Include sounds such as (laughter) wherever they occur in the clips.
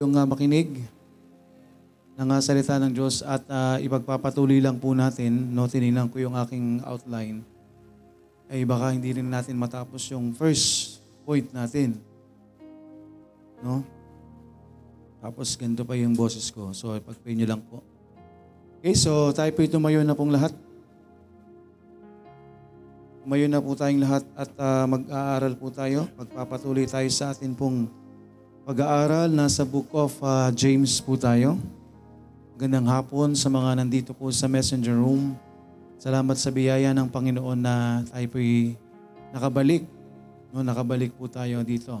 yung uh, makinig ng uh, salita ng Diyos at uh, ipagpapatuloy lang po natin, no, tinignan ko yung aking outline, ay baka hindi rin natin matapos yung first point natin. No? Tapos ganito pa yung boses ko. So, ipag-pray nyo lang po. Okay, so tayo po tumayo na pong lahat. Tumayo na po tayong lahat at uh, mag-aaral po tayo. Pagpapatuloy tayo sa atin pong pag-aaral. Nasa book of uh, James po tayo. Gandang hapon sa mga nandito po sa messenger room. Salamat sa biyaya ng Panginoon na tayo po'y nakabalik. No, nakabalik po tayo dito.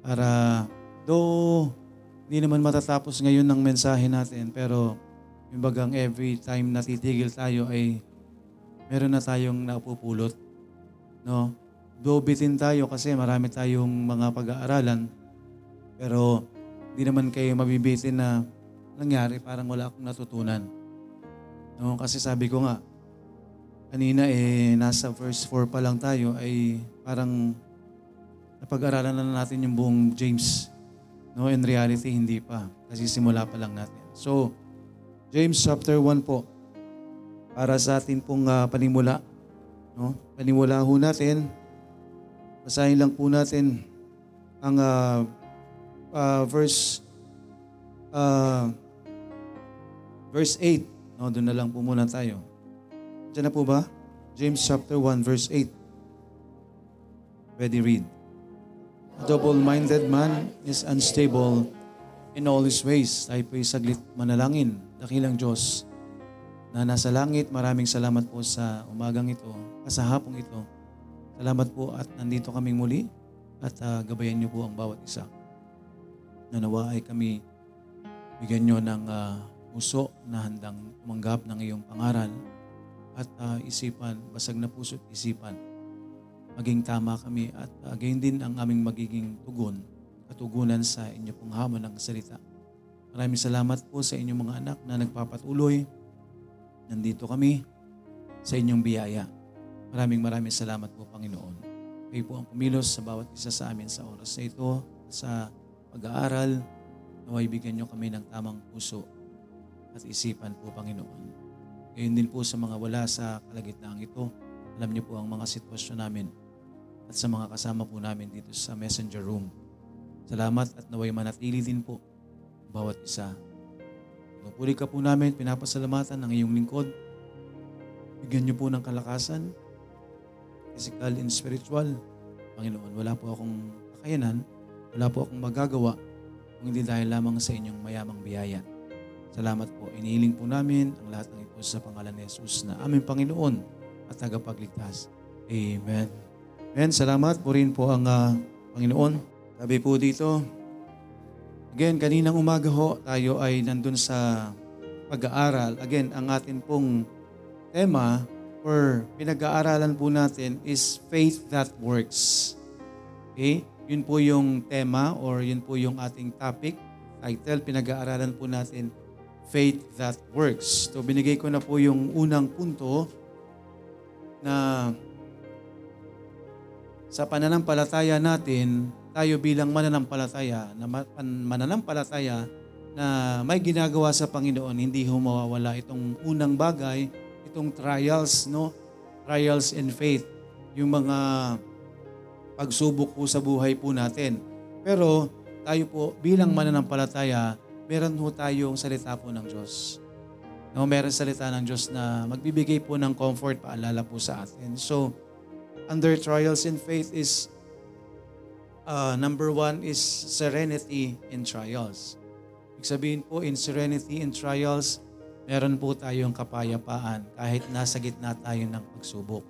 Para, do hindi naman matatapos ngayon ng mensahe natin, pero yung bagang every time natitigil tayo ay meron na tayong napupulot. No? Do bitin tayo kasi marami tayong mga pag-aaralan pero hindi naman kayo mabibitin na nangyari, parang wala akong natutunan. No, kasi sabi ko nga, kanina eh, nasa verse 4 pa lang tayo, ay parang napag-aralan na natin yung buong James. No, in reality, hindi pa. Kasi simula pa lang natin. So, James chapter 1 po, para sa atin pong uh, panimula. No? Panimula ho natin, basahin lang po natin ang uh, uh, verse uh, verse 8. No, doon na lang po muna tayo. Diyan na po ba? James chapter 1 verse 8. Ready read. A double-minded man is unstable in all his ways. Tayo po'y saglit manalangin. Dakilang Diyos na nasa langit, maraming salamat po sa umagang ito, sa hapong ito. Salamat po at nandito kaming muli at uh, gabayan niyo po ang bawat isa na nawa ay kami bigyan nyo ng uh, puso na handang tumanggap ng iyong pangaral at uh, isipan, basag na puso at isipan. Maging tama kami at uh, gayon din ang aming magiging tugon, katugunan sa inyo pong hamon ng salita. Maraming salamat po sa inyong mga anak na nagpapatuloy. Nandito kami sa inyong biyaya. Maraming maraming salamat po, Panginoon. Kayo po ang kumilos sa bawat isa sa amin sa oras na ito, sa pag-aaral, naway bigyan niyo kami ng tamang puso at isipan po, Panginoon. Ngayon din po sa mga wala sa kalagitnaan ito, alam niyo po ang mga sitwasyon namin at sa mga kasama po namin dito sa messenger room. Salamat at naway manatili din po bawat isa. Pinupuri ka po namin, pinapasalamatan ng iyong lingkod. Bigyan niyo po ng kalakasan, physical and spiritual. Panginoon, wala po akong kakayanan, wala po akong magagawa kung hindi dahil lamang sa inyong mayamang biyaya. Salamat po. Inihiling po namin ang lahat ng ito sa pangalan ni Jesus na aming Panginoon at tagapagligtas. Amen. Amen. Salamat po rin po ang uh, Panginoon. Sabi po dito, again, kaninang umaga ho, tayo ay nandun sa pag-aaral. Again, ang atin pong tema or pinag-aaralan po natin is faith that works. Okay? Yun po yung tema or yun po yung ating topic. Title, pinag-aaralan po natin, Faith That Works. So binigay ko na po yung unang punto na sa pananampalataya natin, tayo bilang mananampalataya, na mananampalataya na may ginagawa sa Panginoon, hindi humawawala itong unang bagay, itong trials, no? Trials in faith. Yung mga pagsubok po sa buhay po natin. Pero tayo po bilang mananampalataya, meron po tayong salita po ng Diyos. No, meron salita ng Diyos na magbibigay po ng comfort, paalala po sa atin. So, under trials in faith is, uh, number one is serenity in trials. Ibig sabihin po, in serenity in trials, meron po tayong kapayapaan kahit nasa gitna tayo ng pagsubok.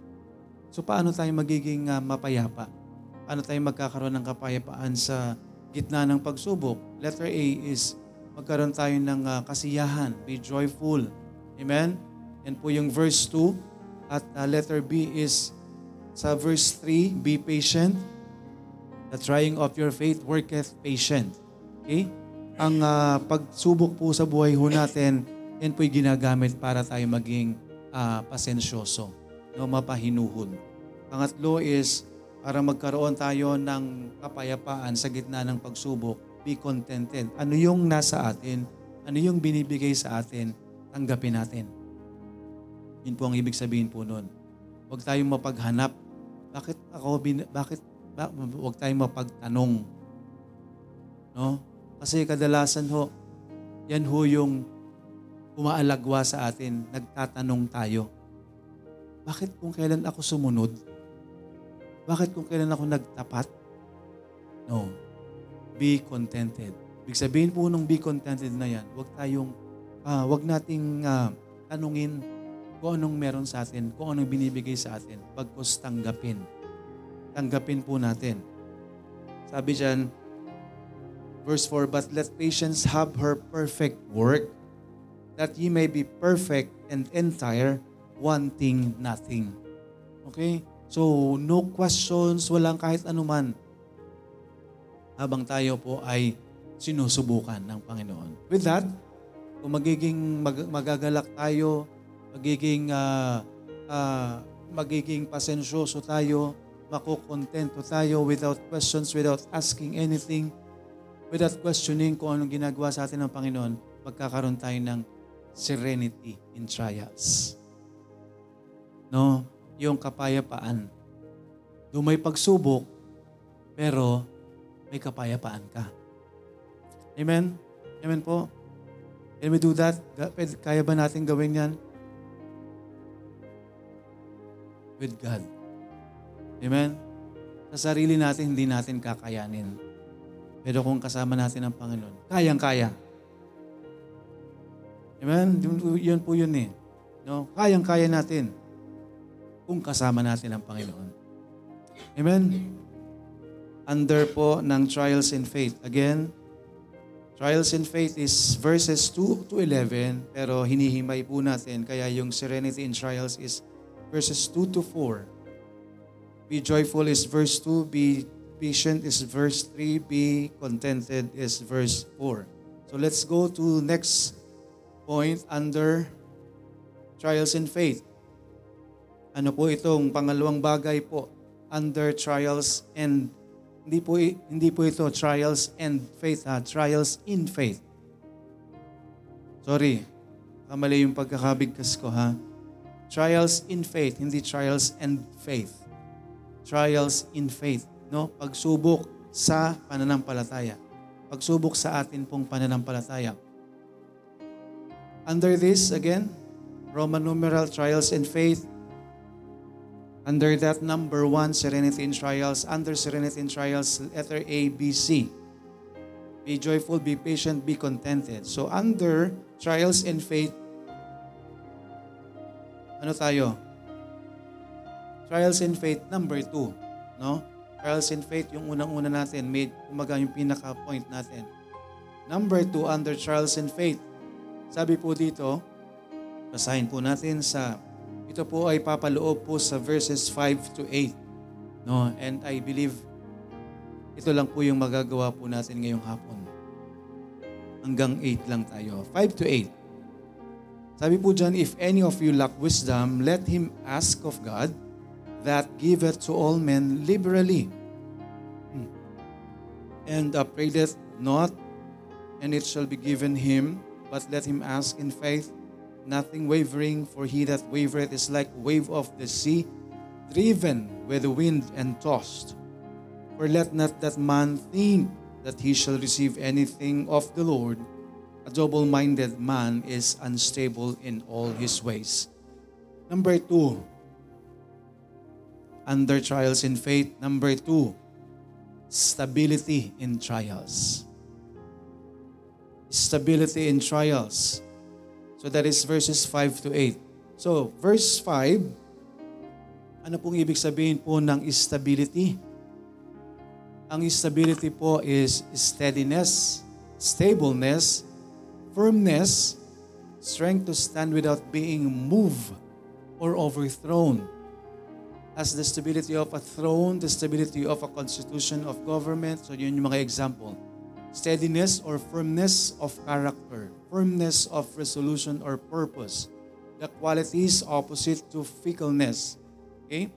So, paano tayo magiging uh, mapayapa? Paano tayo magkakaroon ng kapayapaan sa gitna ng pagsubok? Letter A is magkaroon tayo ng uh, kasiyahan. Be joyful. Amen? Yan po yung verse 2. At uh, letter B is sa verse 3, be patient. The trying of your faith worketh patient. Okay? Ang uh, pagsubok po sa buhay ho natin, yan po'y ginagamit para tayo maging uh, pasensyoso, no, mapahinuhon. Pangatlo is para magkaroon tayo ng kapayapaan sa gitna ng pagsubok, be contented. Ano yung nasa atin? Ano yung binibigay sa atin? Tanggapin natin. Yun po ang ibig sabihin po nun. Huwag tayong mapaghanap. Bakit ako, bin, bakit, ba, huwag tayong mapagtanong. No? Kasi kadalasan ho, yan ho yung umaalagwa sa atin, nagtatanong tayo. Bakit kung kailan ako sumunod? Bakit kung kailan ako nagtapat? No. Be contented. Ibig sabihin po nung be contented na yan, huwag tayong, uh, huwag nating uh, tanungin kung anong meron sa atin, kung anong binibigay sa atin, pagkos tanggapin. Tanggapin po natin. Sabi dyan, verse 4, But let patience have her perfect work, that ye may be perfect and entire, wanting nothing. Okay? So, no questions, walang kahit anuman. Habang tayo po ay sinusubukan ng Panginoon. With that, kung magiging mag, magagalak tayo, magiging uh, uh, magiging pasensyoso tayo, makukontento tayo without questions, without asking anything, without questioning kung anong ginagawa sa atin ng Panginoon, magkakaroon tayo ng serenity in trials. No? Yung kapayapaan. Doon may pagsubok, pero may kapayapaan ka. Amen? Amen po? Can we do that? Kaya ba natin gawin yan? With God. Amen? Sa sarili natin, hindi natin kakayanin. Pero kung kasama natin ang Panginoon, kayang-kaya. Amen? Yun, yun po yun eh. No? Kayang-kaya natin kung kasama natin ang Panginoon. Amen? Under po ng trials in faith. Again, trials in faith is verses 2 to 11, pero hinihimay po natin. Kaya yung serenity in trials is verses 2 to 4. Be joyful is verse 2. Be patient is verse 3. Be contented is verse 4. So let's go to next point under trials in faith. Ano po itong pangalawang bagay po under trials and hindi po hindi po ito trials and faith ha, trials in faith. Sorry. Kamali yung pagkakabigkas ko ha. Trials in faith, hindi trials and faith. Trials in faith, no? Pagsubok sa pananampalataya. Pagsubok sa atin pong pananampalataya. Under this again, Roman numeral trials in faith, Under that number one, serenity in trials. Under serenity in trials, letter A, B, C. Be joyful, be patient, be contented. So under trials in faith, ano tayo? Trials in faith, number two. No? Trials in faith, yung unang-una natin, made, kumaga yung pinaka-point natin. Number two, under trials in faith. Sabi po dito, basahin po natin sa ito po ay papaloob po sa verses 5 to 8. No? And I believe ito lang po yung magagawa po natin ngayong hapon. Hanggang 8 lang tayo. 5 to 8. Sabi po dyan, If any of you lack wisdom, let him ask of God that giveth to all men liberally. Hmm. And upbraideth not, and it shall be given him, but let him ask in faith, nothing wavering, for he that wavereth is like wave of the sea, driven with the wind and tossed. For let not that man think that he shall receive anything of the Lord. A double minded man is unstable in all his ways. Number two, under trials in faith. Number two, stability in trials. Stability in trials. So that is verses 5 to 8. So, verse 5, ano pong ibig sabihin po ng stability? Ang stability po is steadiness, stableness, firmness, strength to stand without being moved or overthrown. As the stability of a throne, the stability of a constitution of government. So yun yung mga example steadiness or firmness of character, firmness of resolution or purpose. The qualities opposite to fickleness. Okay?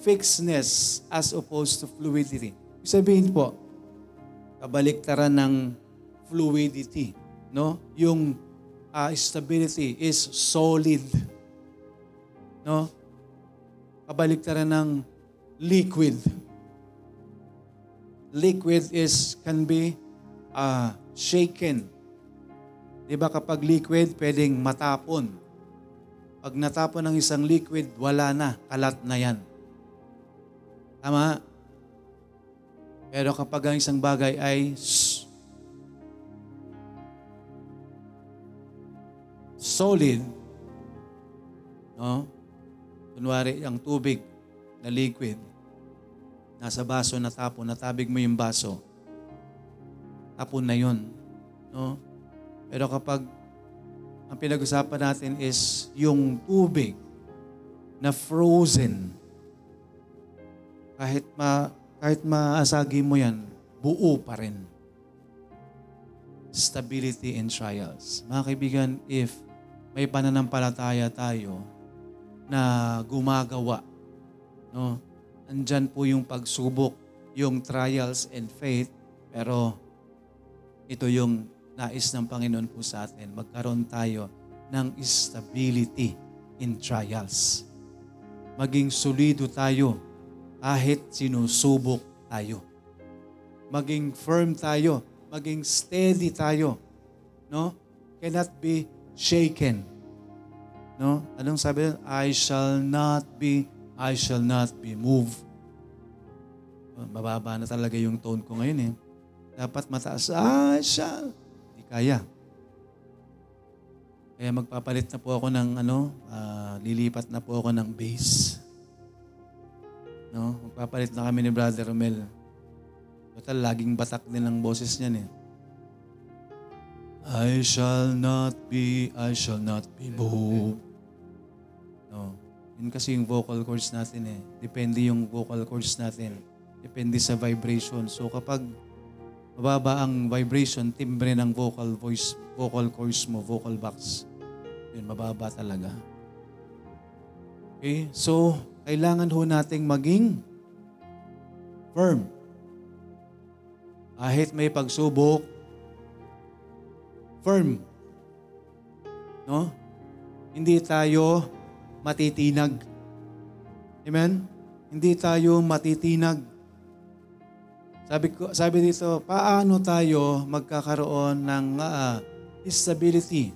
Fixedness as opposed to fluidity. Sabihin po, kabaliktaran ng fluidity, no? Yung ah, stability is solid. No? Kabaliktaran ng liquid. Liquid is can be ah, shaken. 'Di ba kapag liquid pwedeng matapon. Pag natapon ng isang liquid, wala na, kalat na 'yan. Tama? Pero kapag ang isang bagay ay solid, no? Kunwari, ang tubig na liquid, nasa baso na tapon, natabig mo yung baso, tapon na yun. No? Pero kapag ang pinag-usapan natin is yung tubig na frozen, kahit ma kahit maasagi mo yan, buo pa rin. Stability in trials. Mga kaibigan, if may pananampalataya tayo na gumagawa, no? Andyan po yung pagsubok, yung trials and faith, pero ito yung nais ng Panginoon po sa atin. Magkaroon tayo ng stability in trials. Maging solido tayo kahit sinusubok tayo. Maging firm tayo, maging steady tayo. No? Cannot be shaken. No? Anong sabi? I shall not be, I shall not be moved. Mababa na talaga yung tone ko ngayon eh. Dapat mataas, I shall. Hindi kaya. Kaya magpapalit na po ako ng ano, ah, lilipat na po ako ng bass. No? Magpapalit na kami ni Brother Romel. Total, laging batak din ang boses niyan eh. I shall not be, I shall not be moved. No. Yun kasi yung vocal cords natin eh. Depende yung vocal cords natin. Depende sa vibration. So kapag mababa ang vibration, timbre ng vocal voice, vocal cords mo, vocal box, yun, mababa talaga. Okay? So, kailangan ho nating maging firm. Kahit may pagsubok, firm. No? Hindi tayo matitinag. Amen? Hindi tayo matitinag. Sabi ko sabi dito, paano tayo magkakaroon ng ah, stability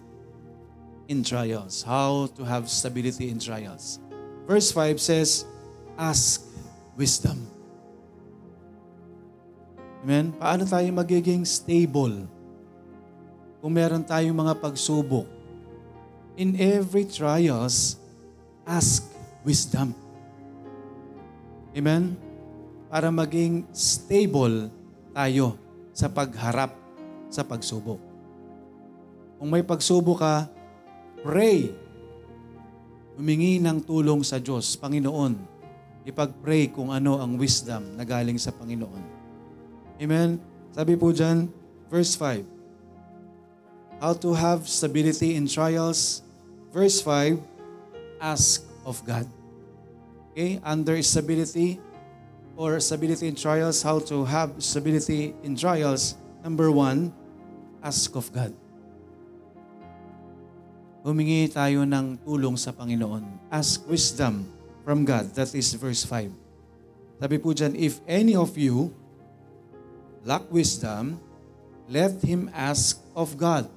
in trials? How to have stability in trials? Verse 5 says, ask wisdom. Amen? Paano tayo magiging stable? Kung meron tayong mga pagsubok, in every trials, ask wisdom. Amen? Para maging stable tayo sa pagharap sa pagsubok. Kung may pagsubok ka, pray. Humingi ng tulong sa Diyos, Panginoon. Ipag-pray kung ano ang wisdom na galing sa Panginoon. Amen? Sabi po dyan, verse 5. How to have stability in trials. Verse 5, ask of God. Okay? Under stability or stability in trials, how to have stability in trials. Number one, ask of God. Humingi tayo ng tulong sa Panginoon. Ask wisdom from God. That is verse 5. Sabi po dyan, if any of you lack wisdom, let him ask of God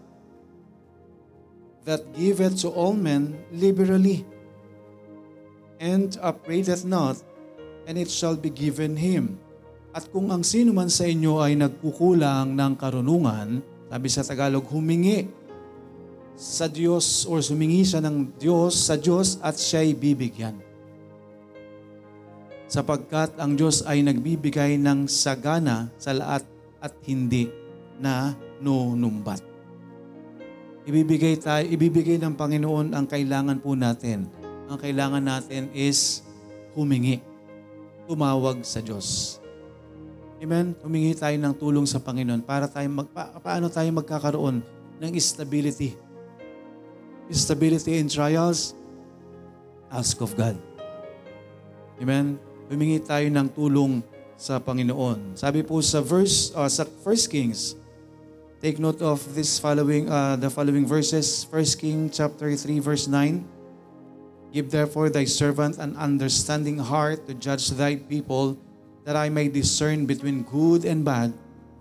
that giveth to all men liberally, and upbraideth not, and it shall be given him. At kung ang sino man sa inyo ay nagkukulang ng karunungan, sabi sa Tagalog, humingi sa Diyos or sumingi siya ng Diyos sa Diyos at siya'y bibigyan. Sapagkat ang Diyos ay nagbibigay ng sagana sa lahat at hindi na nunumbat. Ibibigay tayo, ibibigay ng Panginoon ang kailangan po natin. Ang kailangan natin is humingi. Tumawag sa Diyos. Amen? Humingi tayo ng tulong sa Panginoon para tayo mag, pa, paano tayo magkakaroon ng stability. Stability in trials, ask of God. Amen? Humingi tayo ng tulong sa Panginoon. Sabi po sa verse uh, sa 1 Kings, take note of this following uh, the following verses. 1 King chapter 3 verse 9. Give therefore thy servant an understanding heart to judge thy people, that I may discern between good and bad.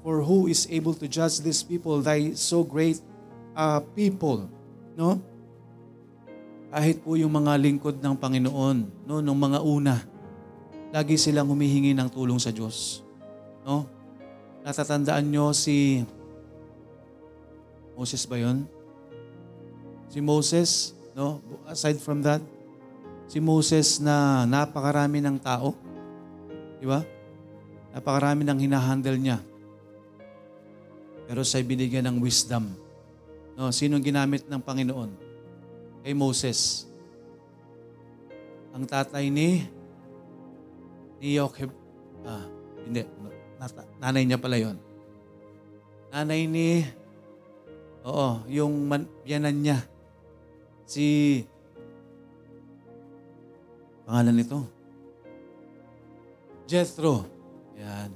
For who is able to judge these people, thy so great uh, people? No? Kahit po yung mga lingkod ng Panginoon, no, nung mga una, lagi silang humihingi ng tulong sa Diyos. No? Natatandaan nyo si Moses ba yun? Si Moses, no? Aside from that, si Moses na napakarami ng tao. Di ba? Napakarami ng hinahandle niya. Pero siya binigyan ng wisdom. No, sinong ginamit ng Panginoon? kay Moses. Ang tatay ni ni Jocheb, ah, hindi, nanay niya pala yon. Nanay ni, oo, yung man, biyanan niya, si, pangalan nito, Jethro. Yan.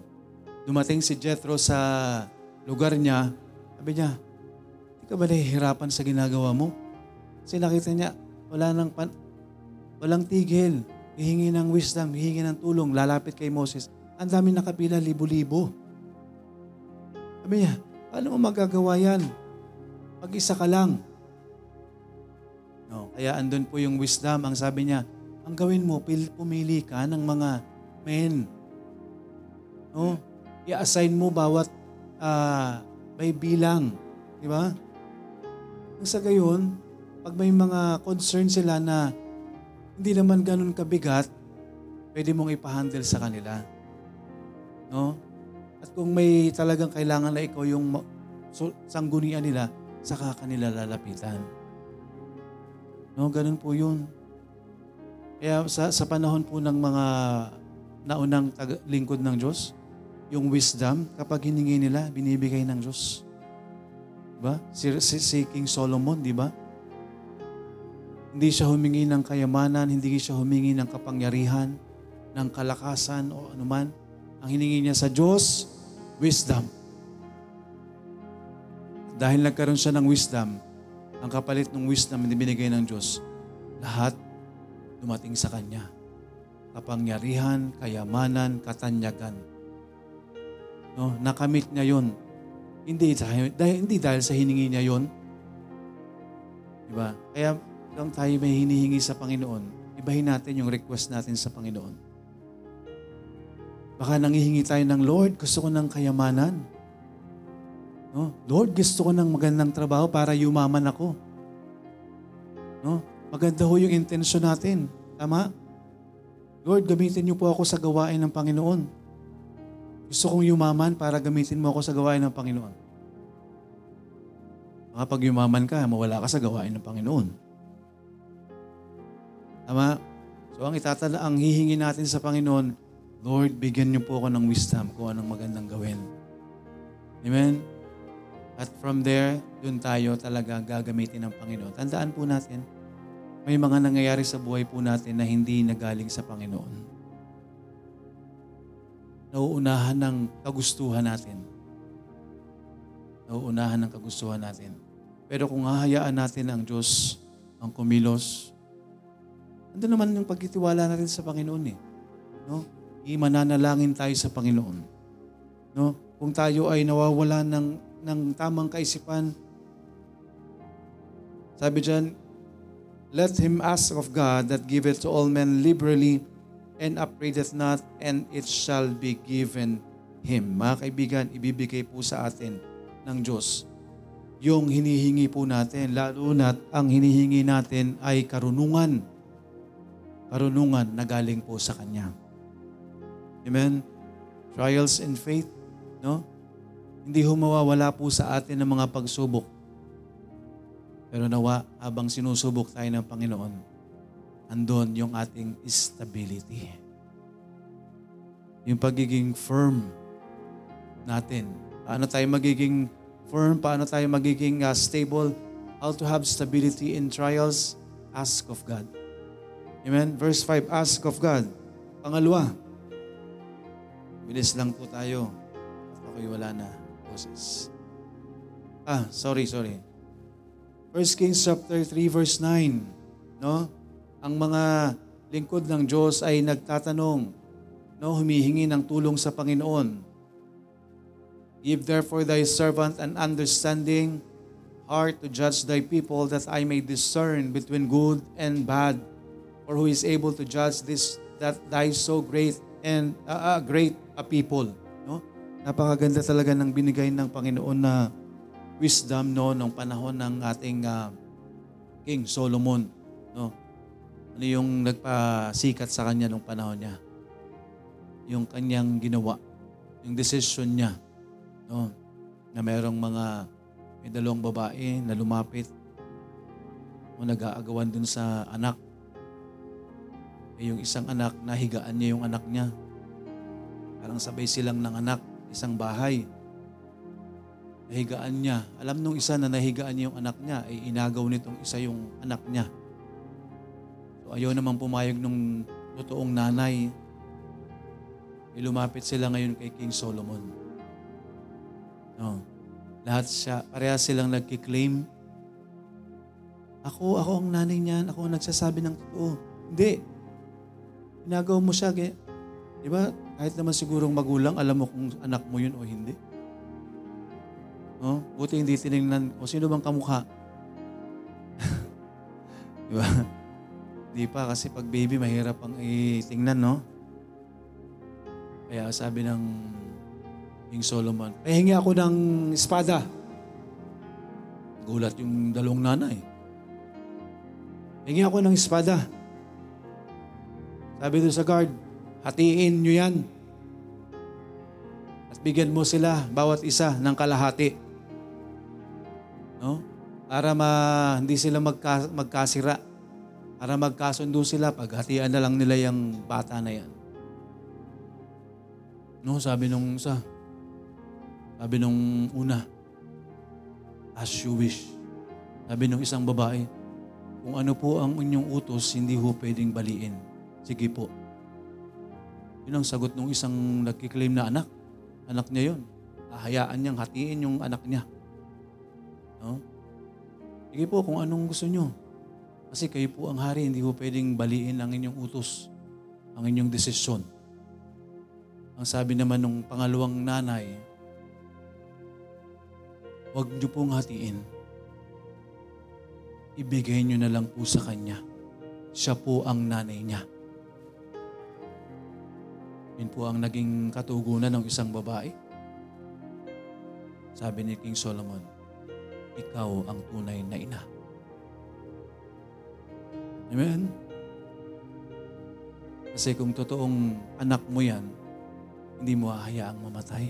Dumating si Jethro sa lugar niya, sabi niya, hindi ka ba nahihirapan sa ginagawa mo? Kasi nakita niya, wala nang pan, walang tigil. Hihingi ng wisdom, hihingi ng tulong, lalapit kay Moses. Ang dami nakapila, libo-libo. Sabi niya, paano mo magagawa yan? Pag-isa ka lang. No, kaya andun po yung wisdom. Ang sabi niya, ang gawin mo, pumili ka ng mga men. No? I-assign mo bawat uh, may bilang. Di ba? Ang sa gayon, pag may mga concern sila na hindi naman ganun kabigat, pwede mong ipahandle sa kanila. No? At kung may talagang kailangan na ikaw yung sanggunian nila, saka kanila lalapitan. No, ganun po yun. Kaya sa, sa panahon po ng mga naunang tag- lingkod ng Diyos, yung wisdom, kapag hiningi nila, binibigay ng Diyos. Diba? Si, si, si King Solomon, di ba? Hindi siya humingi ng kayamanan, hindi siya humingi ng kapangyarihan, ng kalakasan o anuman. Ang hiningi niya sa Diyos, wisdom. Dahil nagkaroon siya ng wisdom, ang kapalit ng wisdom na binigay ng Diyos, lahat dumating sa Kanya. Kapangyarihan, kayamanan, katanyagan. No, nakamit niya yon. Hindi dahil, dahil, hindi dahil sa hiningi niya yon. Diba? Kaya lang tayo may hinihingi sa Panginoon, ibahin natin yung request natin sa Panginoon. Baka nangihingi tayo ng, Lord, gusto ko ng kayamanan. No? Lord, gusto ko ng magandang trabaho para yumaman ako. No? Maganda ho yung intensyon natin. Tama? Lord, gamitin niyo po ako sa gawain ng Panginoon. Gusto kong yumaman para gamitin mo ako sa gawain ng Panginoon. Kapag yumaman ka, mawala ka sa gawain ng Panginoon. Tama? So ang itatala, ang hihingi natin sa Panginoon, Lord, bigyan niyo po ako ng wisdom kung anong magandang gawin. Amen? At from there, dun tayo talaga gagamitin ng Panginoon. Tandaan po natin, may mga nangyayari sa buhay po natin na hindi nagaling sa Panginoon. Nauunahan ng kagustuhan natin. Nauunahan ng kagustuhan natin. Pero kung hahayaan natin ang Diyos ang kumilos, Ando naman yung pagtitiwala natin sa Panginoon eh. No? Imananalangin tayo sa Panginoon. No? Kung tayo ay nawawala ng, ng tamang kaisipan, sabi dyan, Let him ask of God that giveth to all men liberally and upbraideth not, and it shall be given him. Mga kaibigan, ibibigay po sa atin ng Diyos yung hinihingi po natin, lalo na ang hinihingi natin ay karunungan karunungan na galing po sa Kanya. Amen? Trials in faith, no? Hindi humawawala po sa atin ng mga pagsubok. Pero nawa, habang sinusubok tayo ng Panginoon, andon yung ating stability. Yung pagiging firm natin. Paano tayo magiging firm? Paano tayo magiging uh, stable? How to have stability in trials? Ask of God. Amen? Verse 5, ask of God. Pangalawa, Bilis lang po tayo. At ako'y wala na. Boses. Ah, sorry, sorry. 1 Kings chapter 3 verse 9. No? Ang mga lingkod ng Diyos ay nagtatanong, no, humihingi ng tulong sa Panginoon. Give therefore thy servant an understanding heart to judge thy people that I may discern between good and bad. For who is able to judge this that thy so great and uh, uh, great a people, no? Napakaganda talaga ng binigay ng Panginoon na wisdom no nung panahon ng ating uh, King Solomon, no? Ano yung nagpasikat sa kanya nung panahon niya? Yung kanyang ginawa, yung decision niya, no? Na merong mga may dalawang babae na lumapit o nag-aagawan dun sa anak. Eh, yung isang anak, nahigaan niya yung anak niya. Parang sabay silang ng anak, isang bahay. Nahigaan niya. Alam nung isa na nahigaan niya yung anak niya, ay inagaw nitong isa yung anak niya. So ayaw naman pumayag nung totoong nanay. Eh, lumapit sila ngayon kay King Solomon. No. Lahat siya, pareha silang nagkiklaim. Ako, ako ang nanay niyan. Ako ang nagsasabi ng totoo. Hindi. Inagaw mo siya. Di ba? Kahit naman sigurong magulang, alam mo kung anak mo yun o hindi. No? Buti hindi tinignan, o sino bang kamukha? (laughs) di ba? Di pa, kasi pag baby, mahirap ang itingnan, no? Kaya sabi ng King Solomon, pahingi ako ng espada. Gulat yung dalawang nanay. Pahingi ako ng espada. Sabi doon sa guard, hatiin nyo yan. At bigyan mo sila, bawat isa, ng kalahati. No? Para ma, hindi sila magka, magkasira. Para magkasundo sila, paghatian na lang nila yung bata na yan. No, sabi nung isa, sabi nung una, as you wish. Sabi nung isang babae, kung ano po ang inyong utos, hindi ho pwedeng baliin. Sige po. Yun ang sagot ng isang nagkiklaim na anak. Anak niya yun. Ahayaan niyang hatiin yung anak niya. No? Sige po kung anong gusto niyo. Kasi kayo po ang hari, hindi ho pwedeng baliin ang inyong utos, ang inyong desisyon. Ang sabi naman ng pangalawang nanay, huwag niyo pong hatiin. Ibigay niyo na lang po sa kanya. Siya po ang nanay niya. Yun po ang naging katugunan ng isang babae. Sabi ni King Solomon, ikaw ang tunay na ina. Amen? Kasi kung totoong anak mo yan, hindi mo hahayaang mamatay.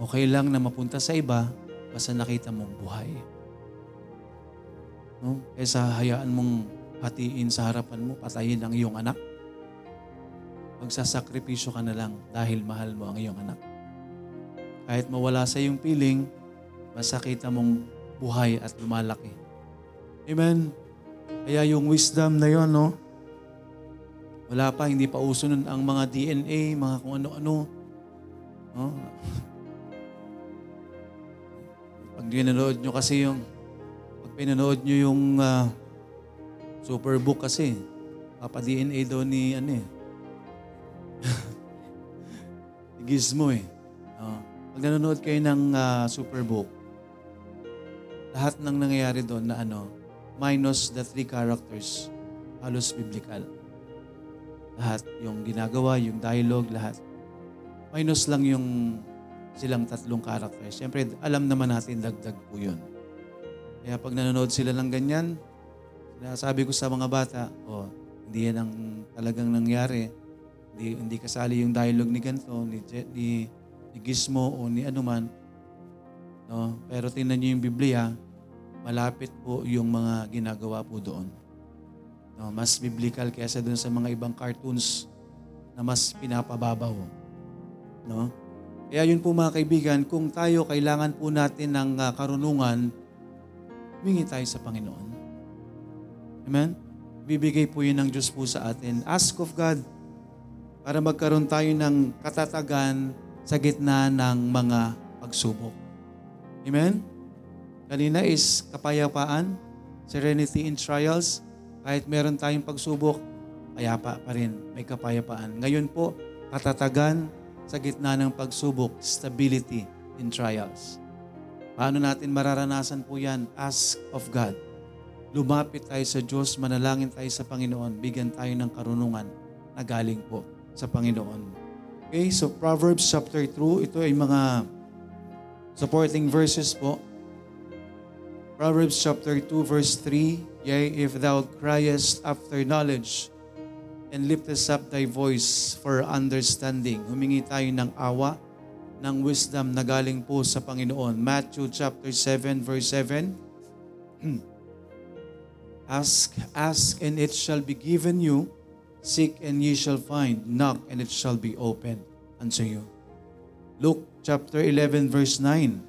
Okay lang na mapunta sa iba, basta nakita mong buhay. No? Kaysa hayaan mong hatiin sa harapan mo, patayin ang iyong anak. Magsasakripisyo ka na lang dahil mahal mo ang iyong anak. Kahit mawala sa iyong piling, basta kita mong buhay at lumalaki. Amen? Kaya yung wisdom na yon, no? Wala pa, hindi pa uso nun ang mga DNA, mga kung ano-ano. No? (laughs) Pag pinanood nyo kasi yung, pag pinanood nyo yung uh, Superbook kasi, papa-DNA daw ni, ano eh, (laughs) Gizmo eh. Uh, pag nanonood kayo ng uh, Superbook, lahat ng nangyayari doon na ano, minus the three characters, halos biblical. Lahat, yung ginagawa, yung dialogue, lahat. Minus lang yung silang tatlong characters. Siyempre, alam naman natin dagdag po yun. Kaya pag nanonood sila ng ganyan, sabi ko sa mga bata, oh, hindi yan ang talagang nangyari. Hindi, hindi kasali yung dialogue ni ganito, ni, ni, ni Gizmo o ni anuman. No? Pero tingnan niyo yung Biblia, malapit po yung mga ginagawa po doon. No, mas biblical kaysa doon sa mga ibang cartoons na mas pinapababaw. No? Kaya yun po mga kaibigan, kung tayo kailangan po natin ng uh, karunungan, humingi tayo sa Panginoon. Amen? Bibigay po yun ng Diyos po sa atin. Ask of God. para magkaroon tayo ng katatagan sa gitna ng mga pagsubok. Amen? Kanina is kapayapaan, serenity in trials. Kahit meron tayong pagsubok, payapa pa rin, may kapayapaan. Ngayon po, katatagan sa gitna ng pagsubok, stability in trials. Paano natin mararanasan po yan? Ask of God. Lumapit tayo sa Diyos, manalangin tayo sa Panginoon, bigyan tayo ng karunungan na galing po sa Panginoon. Okay, so Proverbs chapter 2, ito ay mga supporting verses po. Proverbs chapter 2 verse 3, Yea, if thou criest after knowledge, and liftest up thy voice for understanding. Humingi tayo ng awa, ng wisdom na galing po sa Panginoon. Matthew chapter 7 verse 7, (clears throat) Ask, ask, and it shall be given you. Seek, and ye shall find. Knock, and it shall be opened unto you. Luke chapter 11, verse 9.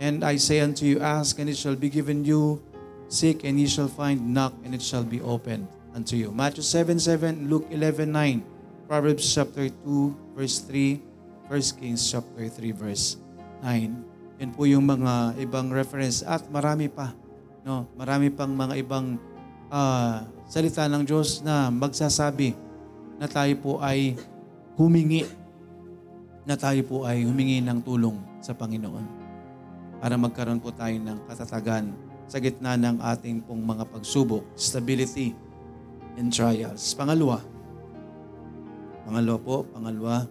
And I say unto you, Ask, and it shall be given you. Seek, and ye shall find. Knock, and it shall be opened unto you. Matthew 7, 7, Luke 11, 9. Proverbs chapter 2, verse 3. 1 Kings chapter 3, verse 9. Yan po yung mga ibang reference at marami pa. No, marami pang mga ibang uh, salita ng Diyos na magsasabi na tayo po ay humingi na tayo po ay humingi ng tulong sa Panginoon para magkaroon po tayo ng katatagan sa gitna ng ating pong mga pagsubok, stability and trials. Pangalawa, pangalawa po, pangalawa,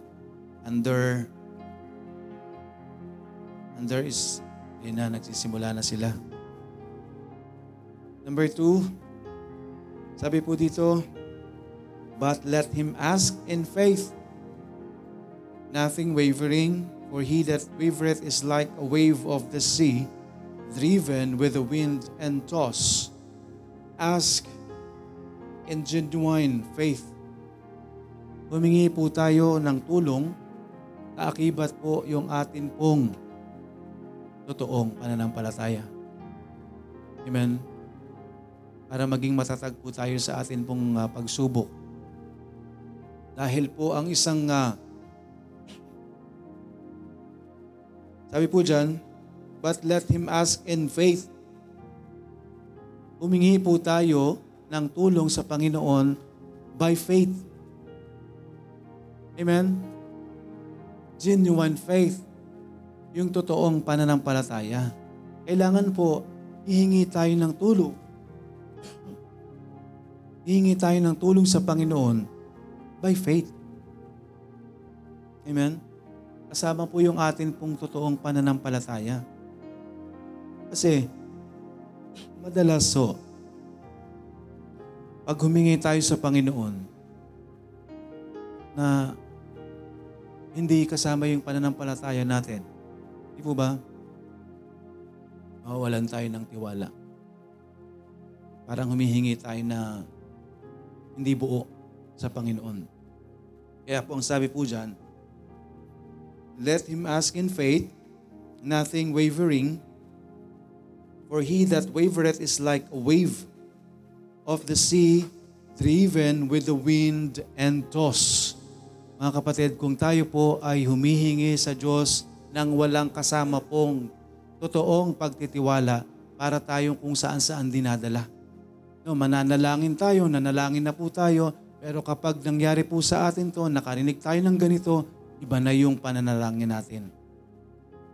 under under is, yun na, nagsisimula na sila. Number two, sabi po dito, But let him ask in faith, nothing wavering, for he that wavereth is like a wave of the sea, driven with the wind and tossed. Ask in genuine faith. Humingi po tayo ng tulong, kaakibat po yung atin pong totoong pananampalataya. Amen para maging matatag po tayo sa atin pong uh, pagsubok. Dahil po ang isang uh, sabi po dyan, but let him ask in faith. Humingi po tayo ng tulong sa Panginoon by faith. Amen? Genuine faith. Yung totoong pananampalataya. Kailangan po, hihingi tayo ng tulong hihingi tayo ng tulong sa Panginoon by faith. Amen? Kasama po yung atin pong totoong pananampalataya. Kasi, madalas so, pag humingi tayo sa Panginoon na hindi kasama yung pananampalataya natin, di po ba? Mawawalan tayo ng tiwala. Parang humihingi tayo na hindi buo sa Panginoon. Kaya po ang sabi po dyan, Let him ask in faith, nothing wavering, for he that wavereth is like a wave of the sea, driven with the wind and toss. Mga kapatid, kung tayo po ay humihingi sa Diyos ng walang kasama pong totoong pagtitiwala para tayong kung saan-saan dinadala. No, mananalangin tayo, nanalangin na po tayo, pero kapag nangyari po sa atin to, nakarinig tayo ng ganito, iba na yung pananalangin natin.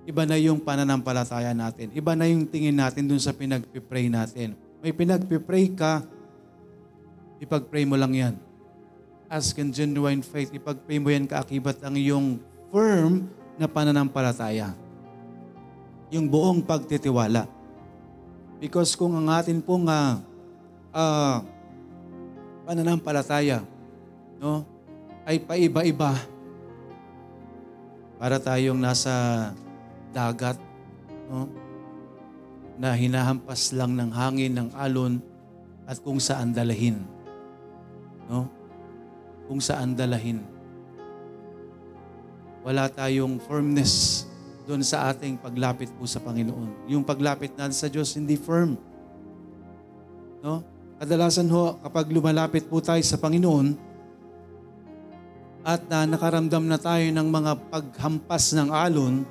Iba na yung pananampalataya natin. Iba na yung tingin natin dun sa pinagpipray natin. May pinagpipray ka, ipagpray mo lang yan. Ask in genuine faith, ipagpray mo yan kaakibat ang iyong firm na pananampalataya. Yung buong pagtitiwala. Because kung ang atin pong uh, uh, pananampalataya no, ay paiba-iba para tayong nasa dagat no, na hinahampas lang ng hangin, ng alon at kung saan dalahin. No? Kung saan dalahin. Wala tayong firmness doon sa ating paglapit po sa Panginoon. Yung paglapit natin sa Diyos hindi firm. No? Kadalasan ho, kapag lumalapit po tayo sa Panginoon, at na nakaramdam na tayo ng mga paghampas ng alon,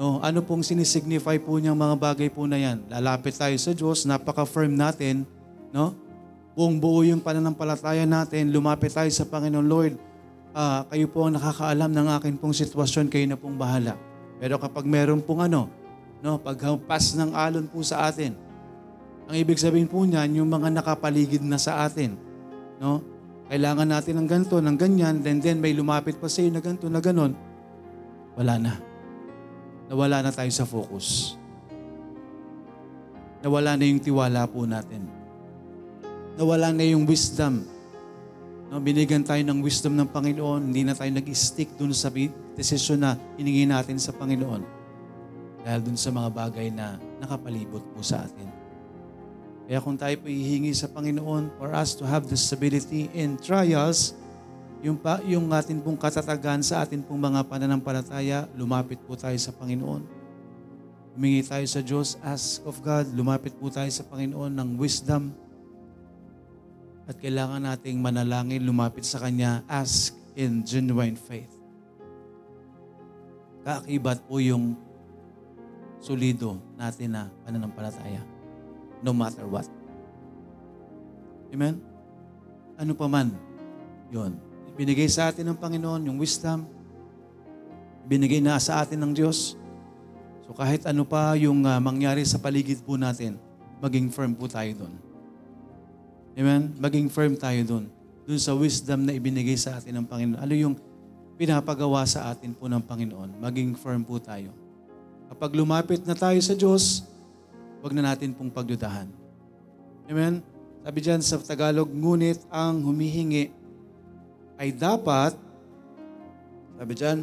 no, ano pong sinisignify po niyang mga bagay po na yan? Lalapit tayo sa Diyos, napaka-firm natin, no? Buong buo yung pananampalataya natin, lumapit tayo sa Panginoon Lord. Ah, kayo po ang nakakaalam ng akin pong sitwasyon, kayo na pong bahala. Pero kapag meron pong ano, no, paghampas ng alon po sa atin, ang ibig sabihin po niyan, yung mga nakapaligid na sa atin, no? Kailangan natin ng ganito, ng ganyan, then then may lumapit pa sa iyo na ganito, na ganon. Wala na. Nawala na tayo sa focus. Nawala na yung tiwala po natin. Nawala na yung wisdom. No, binigyan tayo ng wisdom ng Panginoon, hindi na tayo nag-stick dun sa desisyon na hiningi natin sa Panginoon. Dahil dun sa mga bagay na nakapalibot po sa atin. Kaya kung tayo po hihingi sa Panginoon for us to have the stability in trials, yung, pa, yung atin pong katatagan sa atin pong mga pananampalataya, lumapit po tayo sa Panginoon. Humingi tayo sa Diyos, ask of God, lumapit po tayo sa Panginoon ng wisdom. At kailangan nating manalangin, lumapit sa Kanya, ask in genuine faith. Kaakibat po yung solido natin na pananampalataya no matter what. Amen? Ano pa man, yun. Binigay sa atin ng Panginoon yung wisdom, binigay na sa atin ng Diyos. So kahit ano pa yung uh, mangyari sa paligid po natin, maging firm po tayo doon. Amen? Maging firm tayo doon. Doon sa wisdom na ibinigay sa atin ng Panginoon. Ano yung pinapagawa sa atin po ng Panginoon? Maging firm po tayo. Kapag lumapit na tayo sa Diyos, wag na natin pong pagdudahan. Amen? Sabi dyan sa Tagalog, ngunit ang humihingi ay dapat, sabi dyan,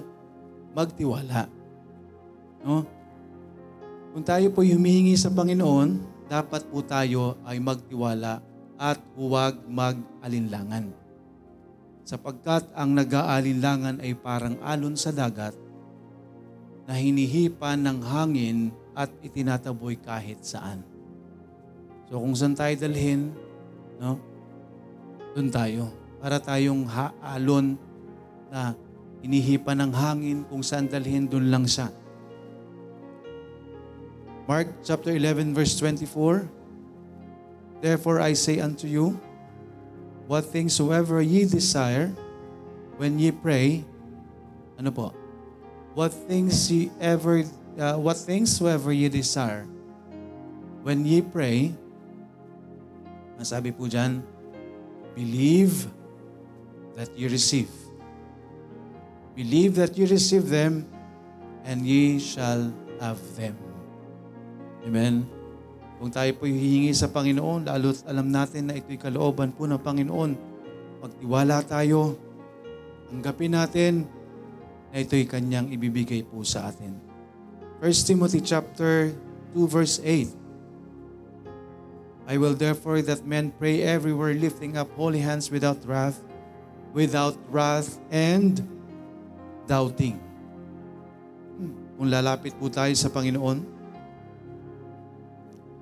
magtiwala. No? Kung tayo po humihingi sa Panginoon, dapat po tayo ay magtiwala at huwag mag-alinlangan. Sapagkat ang nag-aalinlangan ay parang alon sa dagat na hinihipan ng hangin at itinataboy kahit saan. So kung saan tayo dalhin, no? Doon tayo. Para tayong haalon na inihipa ng hangin kung saan dalhin, doon lang siya. Mark chapter 11 verse 24 Therefore I say unto you, what things soever ye desire, when ye pray, ano po? What things ye ever uh, what things soever ye desire. When ye pray, ang sabi po dyan, believe that you receive. Believe that you receive them and ye shall have them. Amen. Kung tayo po hihingi sa Panginoon, lalo't alam natin na ito'y kalooban po ng Panginoon, magtiwala tayo, tanggapin natin na ito'y kanyang ibibigay po sa atin. 1 Timothy chapter 2 verse 8. I will therefore that men pray everywhere lifting up holy hands without wrath, without wrath and doubting. Hmm. Kung lalapit po tayo sa Panginoon,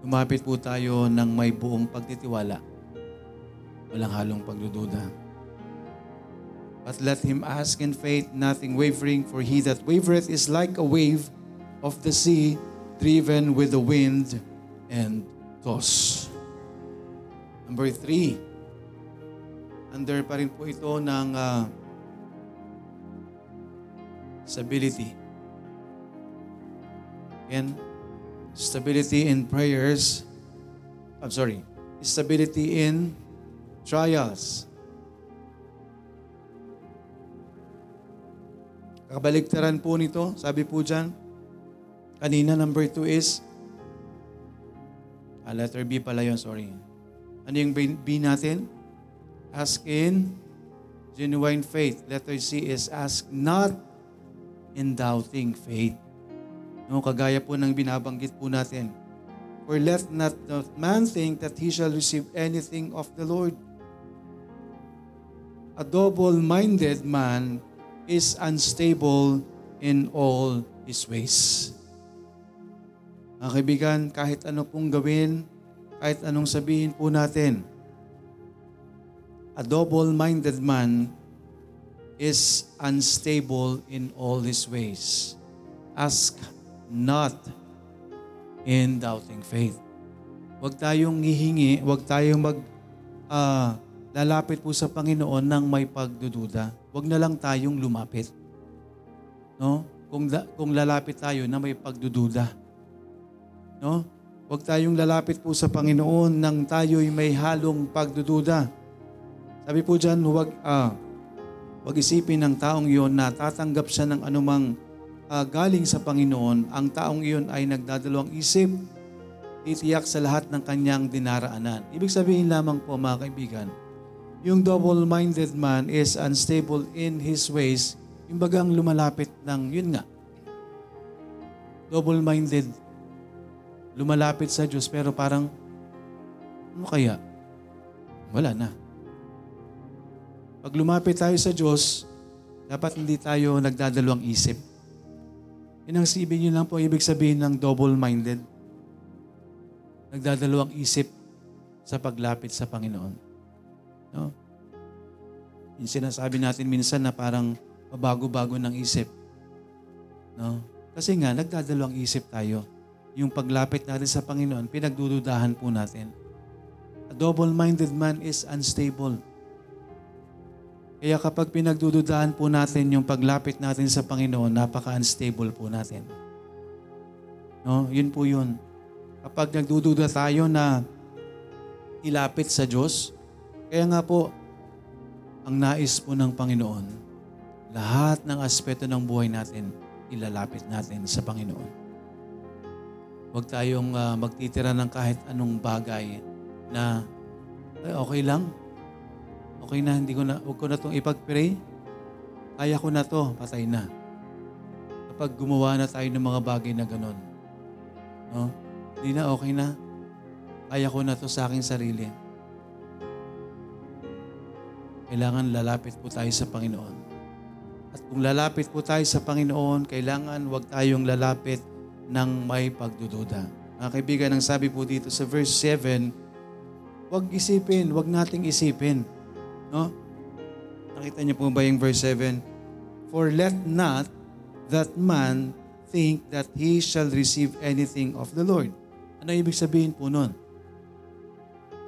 lumapit po tayo ng may buong pagtitiwala. Walang halong pagdududa. But let him ask in faith, nothing wavering, for he that wavereth is like a wave of the sea driven with the wind and toss. Number three, under pa rin po ito ng uh, stability. Again, stability in prayers. I'm sorry, stability in trials. Kabaligtaran po nito, sabi po dyan, Kanina, number two is, ah, letter B pala yun, sorry. Ano yung B natin? Ask in genuine faith. Letter C is ask not in doubting faith. No, kagaya po ng binabanggit po natin. For let not the man think that he shall receive anything of the Lord. A double-minded man is unstable in all his ways. Mga kaibigan, kahit ano pong gawin, kahit anong sabihin po natin, a double-minded man is unstable in all his ways. Ask not in doubting faith. Huwag tayong hihingi, huwag tayong mag ah, lalapit po sa Panginoon ng may pagdududa. Huwag na lang tayong lumapit. No? Kung da- kung lalapit tayo na may pagdududa. No? Huwag tayong lalapit po sa Panginoon nang tayo'y may halong pagdududa. Sabi po diyan, huwag ah, huwag isipin ng taong iyon na tatanggap siya ng anumang ah, galing sa Panginoon. Ang taong iyon ay nagdadalawang isip, titiyak sa lahat ng kanyang dinaraanan. Ibig sabihin lamang po mga kaibigan, yung double-minded man is unstable in his ways, yung bagang lumalapit ng, yun nga, double-minded, lumalapit sa Diyos pero parang, ano kaya? Wala na. Pag lumapit tayo sa Diyos, dapat hindi tayo nagdadalawang isip. Yan ang sibin nyo lang po ibig sabihin ng double-minded. Nagdadalawang isip sa paglapit sa Panginoon. No? Yung sinasabi natin minsan na parang mabago-bago ng isip. No? Kasi nga, nagdadalawang isip tayo. Yung paglapit natin sa Panginoon, pinagdududahan po natin. A double-minded man is unstable. Kaya kapag pinagdududahan po natin yung paglapit natin sa Panginoon, napaka-unstable po natin. No? Yun po yun. Kapag nagdududa tayo na ilapit sa Diyos, kaya nga po, ang nais po ng Panginoon, lahat ng aspeto ng buhay natin, ilalapit natin sa Panginoon. Huwag tayong ah, magtitira ng kahit anong bagay na "Ay, okay lang, okay na, hindi ko na, huwag ko na itong ipag-pray. Kaya ko na to, patay na. Kapag gumawa na tayo ng mga bagay na ganon, no? hindi na, okay na. Kaya ko na to sa aking sarili. Kailangan lalapit po tayo sa Panginoon. At kung lalapit po tayo sa Panginoon, kailangan wag tayong lalapit ng may pagdududa. Mga kaibigan, ang sabi po dito sa verse 7, wag isipin, wag nating isipin. No? Nakita niyo po ba yung verse 7? For let not that man think that he shall receive anything of the Lord. Ano ibig sabihin po nun?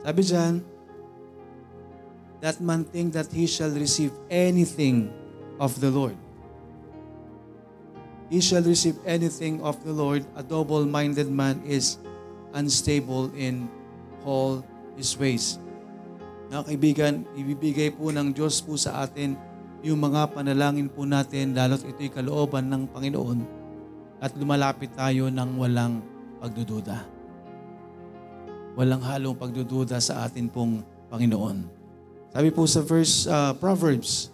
Sabi dyan, that man think that he shall receive anything of the Lord. He shall receive anything of the Lord. A double-minded man is unstable in all his ways. Na kaibigan, ibibigay po ng Diyos po sa atin yung mga panalangin po natin, lalo't ito'y kalooban ng Panginoon at lumalapit tayo ng walang pagdududa. Walang halong pagdududa sa atin pong Panginoon. Sabi po sa verse uh, Proverbs,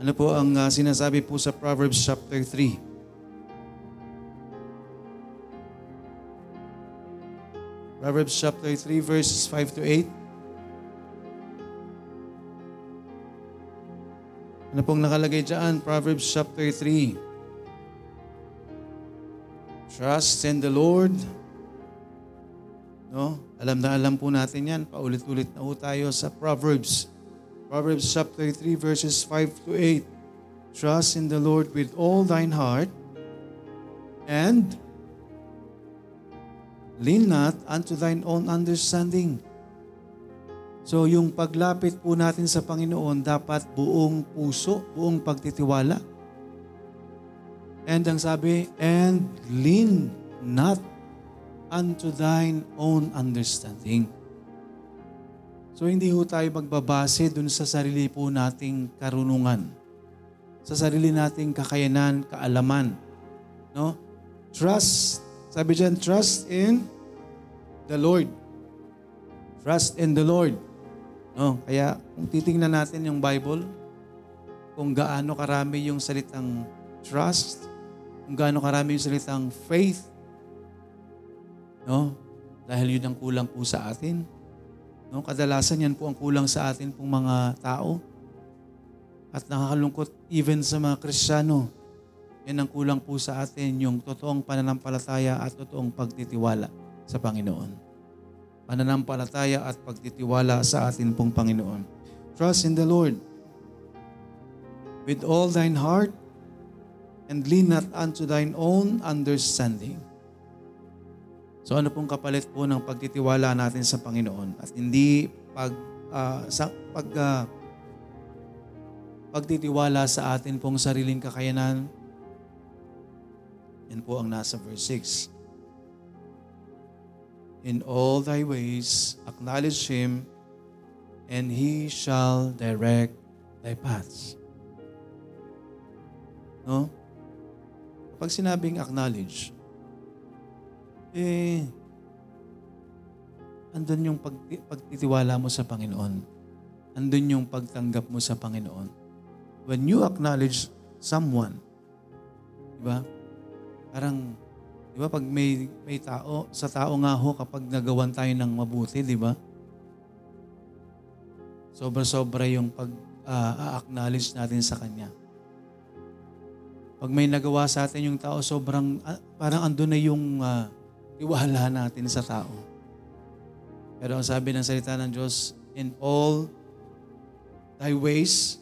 ano po ang uh, sinasabi po sa Proverbs chapter 3? Proverbs chapter 3 verses 5 to 8. Ano pong nakalagay dyan? Proverbs chapter 3. Trust in the Lord. No? Alam na alam po natin yan. Paulit-ulit na po tayo sa Proverbs. Proverbs chapter 3 verses 5 to 8. Trust in the Lord with all thine heart and lean not unto thine own understanding. So yung paglapit po natin sa Panginoon dapat buong puso, buong pagtitiwala. And ang sabi, and lean not unto thine own understanding. So hindi ho tayo magbabase dun sa sarili po nating karunungan. Sa sarili nating kakayanan, kaalaman. No? Trust. Sabi dyan, trust in the Lord. Trust in the Lord. No? Kaya kung titingnan natin yung Bible, kung gaano karami yung salitang trust, kung gaano karami yung salitang faith, no? Dahil yun ang kulang po sa atin. No? Kadalasan yan po ang kulang sa atin pong mga tao. At nakakalungkot even sa mga Kristiyano. Yan ang kulang po sa atin yung totoong pananampalataya at totoong pagtitiwala sa Panginoon. Pananampalataya at pagtitiwala sa atin pong Panginoon. Trust in the Lord with all thine heart and lean not unto thine own understanding. So ano pong kapalit po ng pagtitiwala natin sa Panginoon at hindi pag ah, sa pag ah, pagtitiwala sa atin pong sariling kakayanan. Yan po ang nasa verse 6. In all thy ways acknowledge him and he shall direct thy paths. No? Kapag sinabing acknowledge, eh, andun yung pag, pagtitiwala mo sa Panginoon. Andun yung pagtanggap mo sa Panginoon. When you acknowledge someone, di ba? Parang, di ba, pag may, may tao, sa tao nga ho, kapag nagawan tayo ng mabuti, di ba? Sobra-sobra yung pag-acknowledge natin sa Kanya. Pag may nagawa sa atin yung tao, sobrang, ah, parang andun na yung ah, tiwala natin sa tao. Pero ang sabi ng salita ng Diyos, in all thy ways,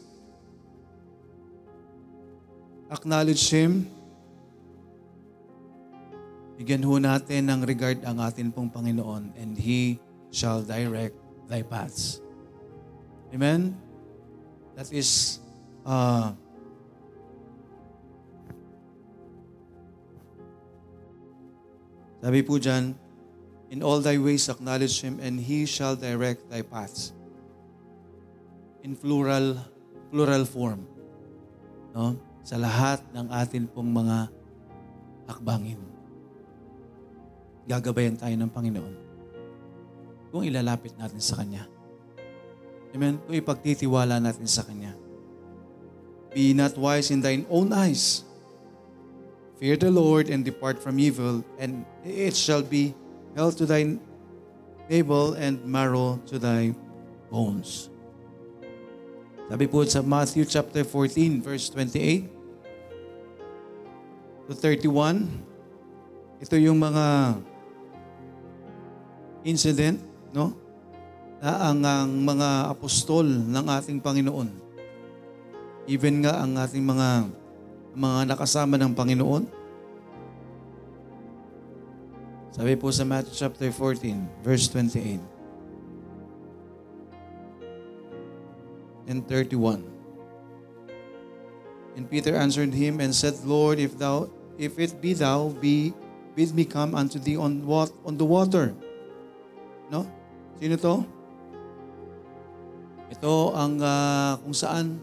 acknowledge Him, bigyan ho natin ng regard ang atin pong Panginoon and He shall direct thy paths. Amen? That is, uh, sabi po dyan, In all thy ways acknowledge Him and He shall direct thy paths. In plural, plural form. No? Sa lahat ng atin pong mga hakbangin. Gagabayan tayo ng Panginoon. Kung ilalapit natin sa Kanya. Amen? Kung ipagtitiwala natin sa Kanya. Be not wise in thine own eyes. Fear the Lord and depart from evil, and it shall be health to thy navel and marrow to thy bones. Sabi po sa Matthew chapter 14 verse 28 to 31, ito yung mga incident, no? Na ang, ang mga apostol ng ating Panginoon. Even nga ang ating mga mga nakasama ng Panginoon, sabi po sa Matthew chapter 14, verse 28 and 31. And Peter answered him and said, Lord, if thou if it be thou, be bid me come unto thee on what on the water. No? Sino to? Ito ang ah, kung saan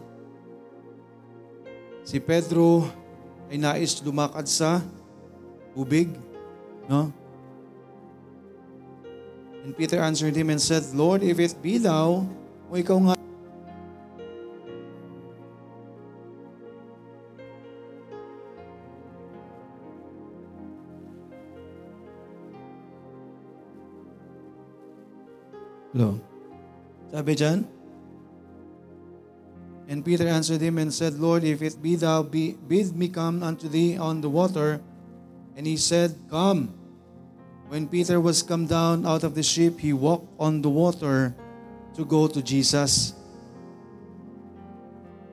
si Pedro ay nais lumakad sa tubig, no? And Peter answered him and said, Lord, if it be thou, o ikaw nga, Hello? Sabi dyan, And Peter answered him and said, Lord, if it be thou, be, bid me come unto thee on the water. And he said, Come. When Peter was come down out of the ship, he walked on the water to go to Jesus.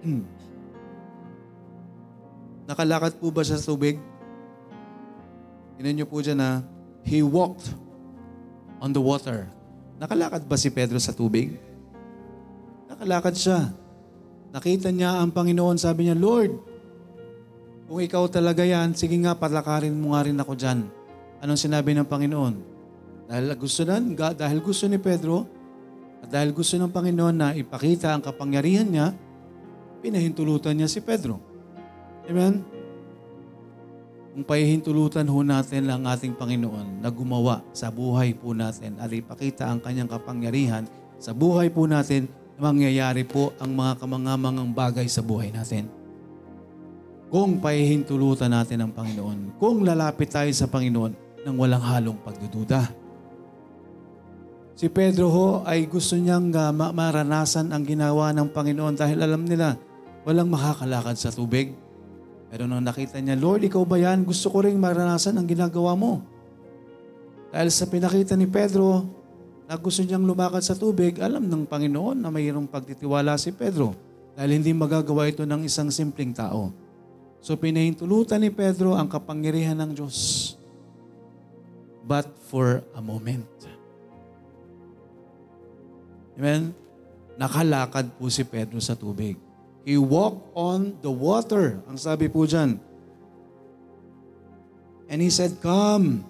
Hmm. Nakalakad po ba sa tubig? Tinan niyo po dyan na, he walked on the water. Nakalakad ba si Pedro sa tubig? Nakalakad siya. Nakita niya ang Panginoon, sabi niya, Lord, kung ikaw talaga yan, sige nga, palakarin mo nga rin ako dyan. Anong sinabi ng Panginoon? Dahil gusto na, dahil gusto ni Pedro, at dahil gusto ng Panginoon na ipakita ang kapangyarihan niya, pinahintulutan niya si Pedro. Amen? Kung pahihintulutan ho natin ang ating Panginoon na gumawa sa buhay po natin at ipakita ang kanyang kapangyarihan sa buhay po natin, mangyayari po ang mga kamangamangang bagay sa buhay natin. Kung pahihintulutan natin ang Panginoon, kung lalapit tayo sa Panginoon ng walang halong pagdududa. Si Pedro ho ay gusto niyang ma- maranasan ang ginawa ng Panginoon dahil alam nila walang makakalakad sa tubig. Pero nung nakita niya, Lord, ikaw ba yan? Gusto ko rin maranasan ang ginagawa mo. Dahil sa pinakita ni Pedro na gusto niyang lumakad sa tubig, alam ng Panginoon na mayroong pagtitiwala si Pedro. Dahil hindi magagawa ito ng isang simpleng tao. So pinahintulutan ni Pedro ang kapangyarihan ng Diyos. But for a moment. Amen? Nakalakad po si Pedro sa tubig. He walked on the water. Ang sabi po dyan. And he said, Come.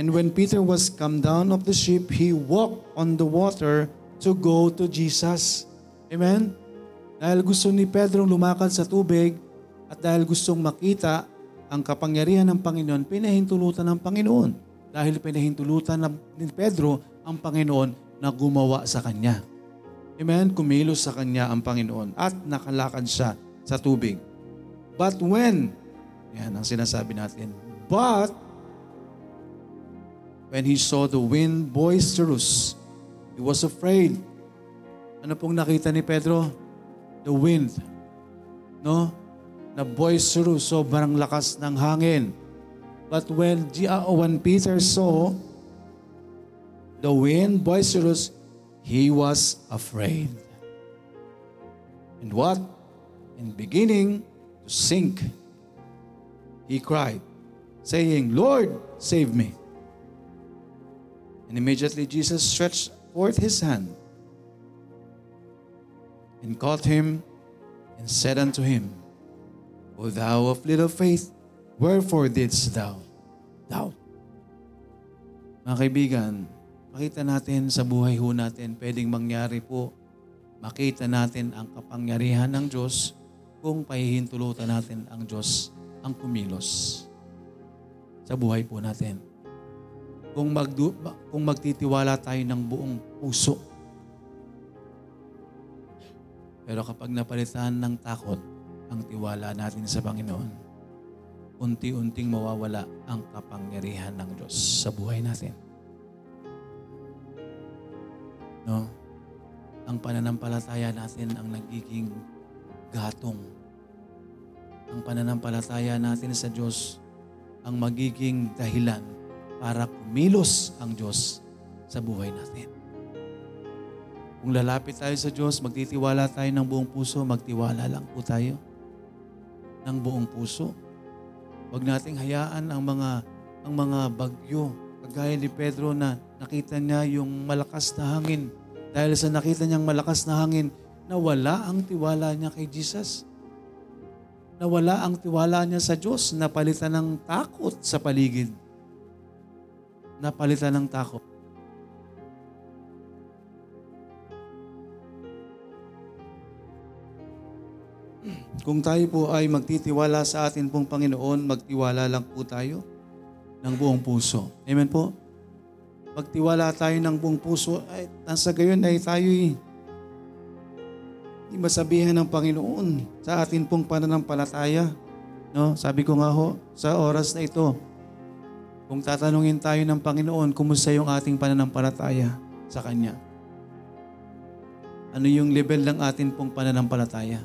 And when Peter was come down of the ship, he walked on the water to go to Jesus. Amen? Dahil gusto ni Pedro lumakad sa tubig at dahil gustong makita ang kapangyarihan ng Panginoon, pinahintulutan ng Panginoon. Dahil pinahintulutan ni Pedro ang Panginoon na gumawa sa kanya. Amen? Kumilos sa kanya ang Panginoon at nakalakad siya sa tubig. But when, yan ang sinasabi natin, but when he saw the wind boisterous, he was afraid. Ano pong nakita ni Pedro? The wind. No? Na boisterous, sobrang lakas ng hangin. But when, when Peter saw the wind boisterous, he was afraid. And what? In beginning to sink, he cried, saying, Lord, save me. And immediately Jesus stretched forth his hand and caught him and said unto him, O thou of little faith, wherefore didst thou doubt? Mga kaibigan, makita natin sa buhay ho natin, pwedeng mangyari po, makita natin ang kapangyarihan ng Diyos kung pahihintulutan natin ang Diyos ang kumilos sa buhay po natin. Kung, magdu, kung magtitiwala tayo ng buong puso. Pero kapag napalitan ng takot ang tiwala natin sa Panginoon, unti-unting mawawala ang kapangyarihan ng Diyos sa buhay natin. No? Ang pananampalataya natin ang nagiging gatong. Ang pananampalataya natin sa Diyos ang magiging dahilan para kumilos ang Diyos sa buhay natin. Kung lalapit tayo sa Diyos, magtitiwala tayo ng buong puso, magtiwala lang po tayo ng buong puso. Huwag nating hayaan ang mga ang mga bagyo, kagaya ni Pedro na nakita niya yung malakas na hangin. Dahil sa nakita niyang malakas na hangin, nawala ang tiwala niya kay Jesus. Nawala ang tiwala niya sa Diyos, napalitan ng takot sa paligid. Napalitan ng takot. Kung tayo po ay magtitiwala sa atin pong Panginoon, magtiwala lang po tayo ng buong puso. Amen po? Magtiwala tayo ng buong puso, ay nasa gayon ay tayo hindi masabihan ng Panginoon sa atin pong pananampalataya. No? Sabi ko nga ho, sa oras na ito, kung tatanungin tayo ng Panginoon, kumusta yung ating pananampalataya sa Kanya? Ano yung level ng atin pong pananampalataya?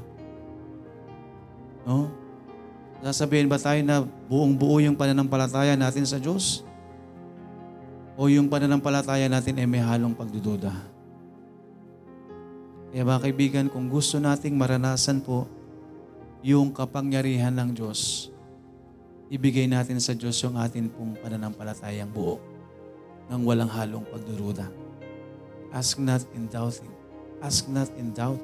No? Sasabihin ba tayo na buong buo yung pananampalataya natin sa Diyos? O yung pananampalataya natin ay may halong pagdududa? Kaya mga kaibigan, kung gusto nating maranasan po yung kapangyarihan ng Diyos, ibigay natin sa Diyos yung atin pong pananampalatayang buo nang walang halong pagduruda. Ask not in doubting. Ask not in doubt.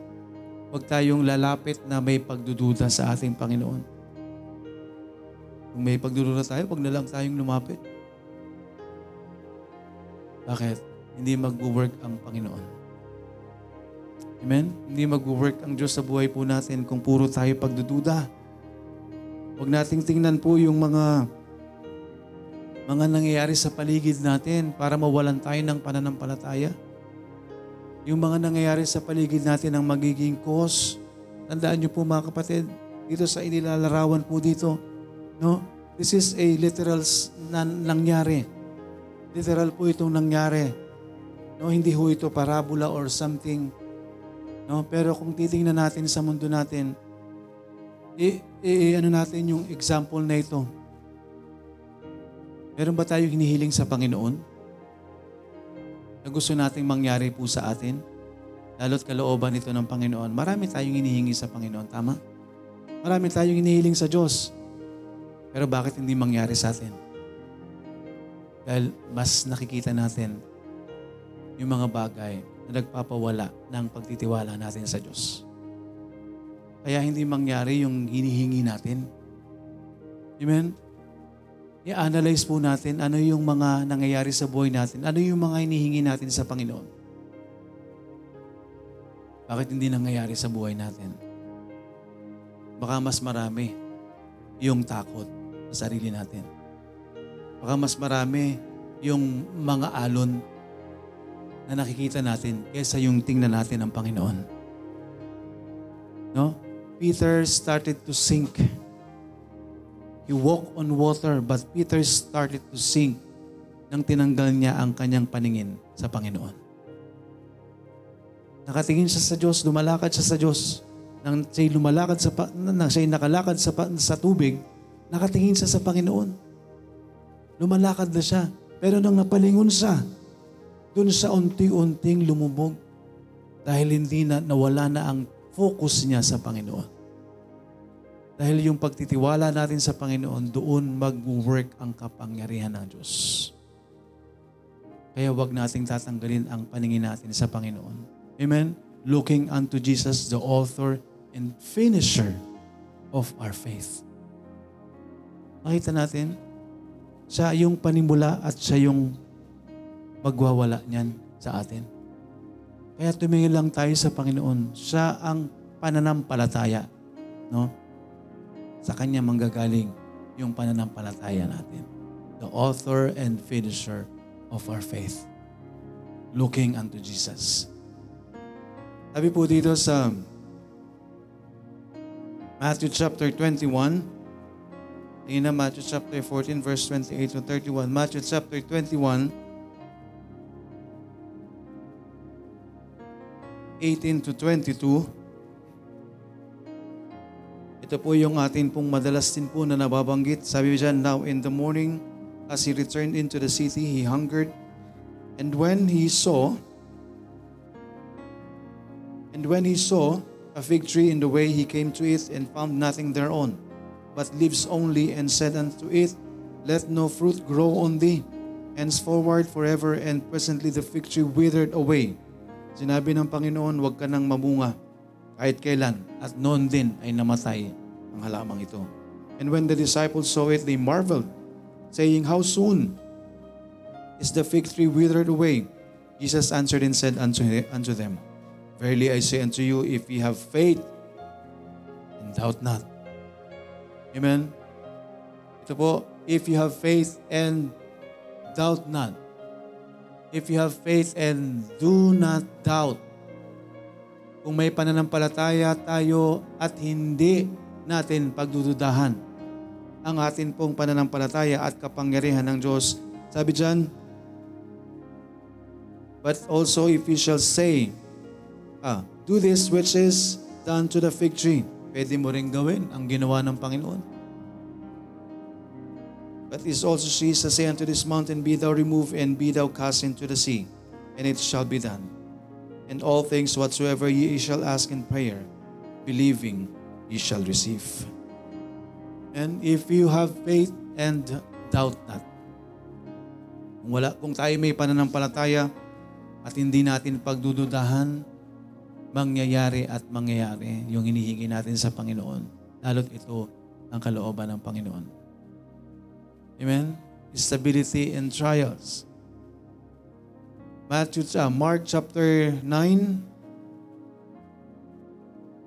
Huwag tayong lalapit na may pagdududa sa ating Panginoon. Kung may pagdududa tayo, huwag na lang tayong lumapit. Bakit? Hindi mag-work ang Panginoon. Amen? Hindi mag-work ang Diyos sa buhay po natin kung puro tayo pagdududa. Huwag nating tingnan po yung mga mga nangyayari sa paligid natin para mawalan tayo ng pananampalataya. Yung mga nangyayari sa paligid natin ang magiging cause. Tandaan niyo po mga kapatid, dito sa inilalarawan po dito, no? This is a literal na nangyari. Literal po itong nangyari. No, hindi ho ito parabola or something. No, pero kung titingnan natin sa mundo natin, i, i ano natin yung example na ito. Meron ba tayo hinihiling sa Panginoon? Na gusto nating mangyari po sa atin? lalo't kalooban ito ng Panginoon, marami tayong inihingi sa Panginoon. Tama? Marami tayong inihiling sa Diyos. Pero bakit hindi mangyari sa atin? Dahil mas nakikita natin yung mga bagay na nagpapawala ng pagtitiwala natin sa Diyos. Kaya hindi mangyari yung hinihingi natin. Amen? I-analyze po natin ano yung mga nangyayari sa buhay natin. Ano yung mga hinihingi natin sa Panginoon. Bakit hindi nangyayari sa buhay natin? Baka mas marami yung takot sa sarili natin. Baka mas marami yung mga alon na nakikita natin kaysa yung tingnan natin ng Panginoon. No? Peter started to sink. He walked on water, but Peter started to sink nang tinanggal niya ang kanyang paningin sa Panginoon. Nakatingin siya sa Diyos, lumalakad siya sa Diyos. Nang siya'y lumalakad sa, nang siya'y nakalakad sa, sa tubig, nakatingin siya sa Panginoon. Lumalakad na siya. Pero nang napalingon siya, doon sa unti-unting lumubog. Dahil hindi na nawala na ang focus niya sa Panginoon. Dahil yung pagtitiwala natin sa Panginoon, doon mag-work ang kapangyarihan ng Diyos. Kaya wag nating tatanggalin ang paningin natin sa Panginoon. Amen? Looking unto Jesus, the author and finisher of our faith. Makita natin, siya yung panimula at siya yung magwawala niyan sa atin. Kaya tumingin lang tayo sa Panginoon. Siya ang pananampalataya. No? Sa Kanya manggagaling yung pananampalataya natin. The author and finisher of our faith. Looking unto Jesus. Sabi po dito sa Matthew chapter 21, Tingnan na Matthew chapter 14 verse 28 to 31. Matthew chapter 21 18 to 22. Ito po yung atin pong madalas din po na nababanggit. Sabi dyan, Now in the morning, as he returned into the city, he hungered. And when he saw, and when he saw a fig tree in the way, he came to it and found nothing thereon, but leaves only, and said unto it, Let no fruit grow on thee, henceforward forever. And presently the fig tree withered away. Sinabi ng Panginoon, huwag ka nang mamunga kahit kailan. At noon din ay namatay ang halamang ito. And when the disciples saw it, they marveled, saying, How soon is the fig tree withered away? Jesus answered and said unto, unto them, Verily I say unto you, if ye have faith, and doubt not. Amen? Ito po, if you have faith and doubt not. If you have faith and do not doubt. Kung may pananampalataya tayo at hindi natin pagdududahan ang atin pong pananampalataya at kapangyarihan ng Diyos. Sabi dyan, But also if you shall say, ah, do this which is done to the fig tree. Pwede mo rin gawin ang ginawa ng Panginoon. But is also Jesus say unto this mountain, Be thou removed, and be thou cast into the sea, and it shall be done. And all things whatsoever ye shall ask in prayer, believing, ye shall receive. And if you have faith and doubt not. Kung wala, kung tayo may pananampalataya at hindi natin pagdududahan, mangyayari at mangyayari yung hinihingi natin sa Panginoon. Lalo't ito ang kalooban ng Panginoon. Amen? Stability in trials. Matthew, uh, Mark chapter 9,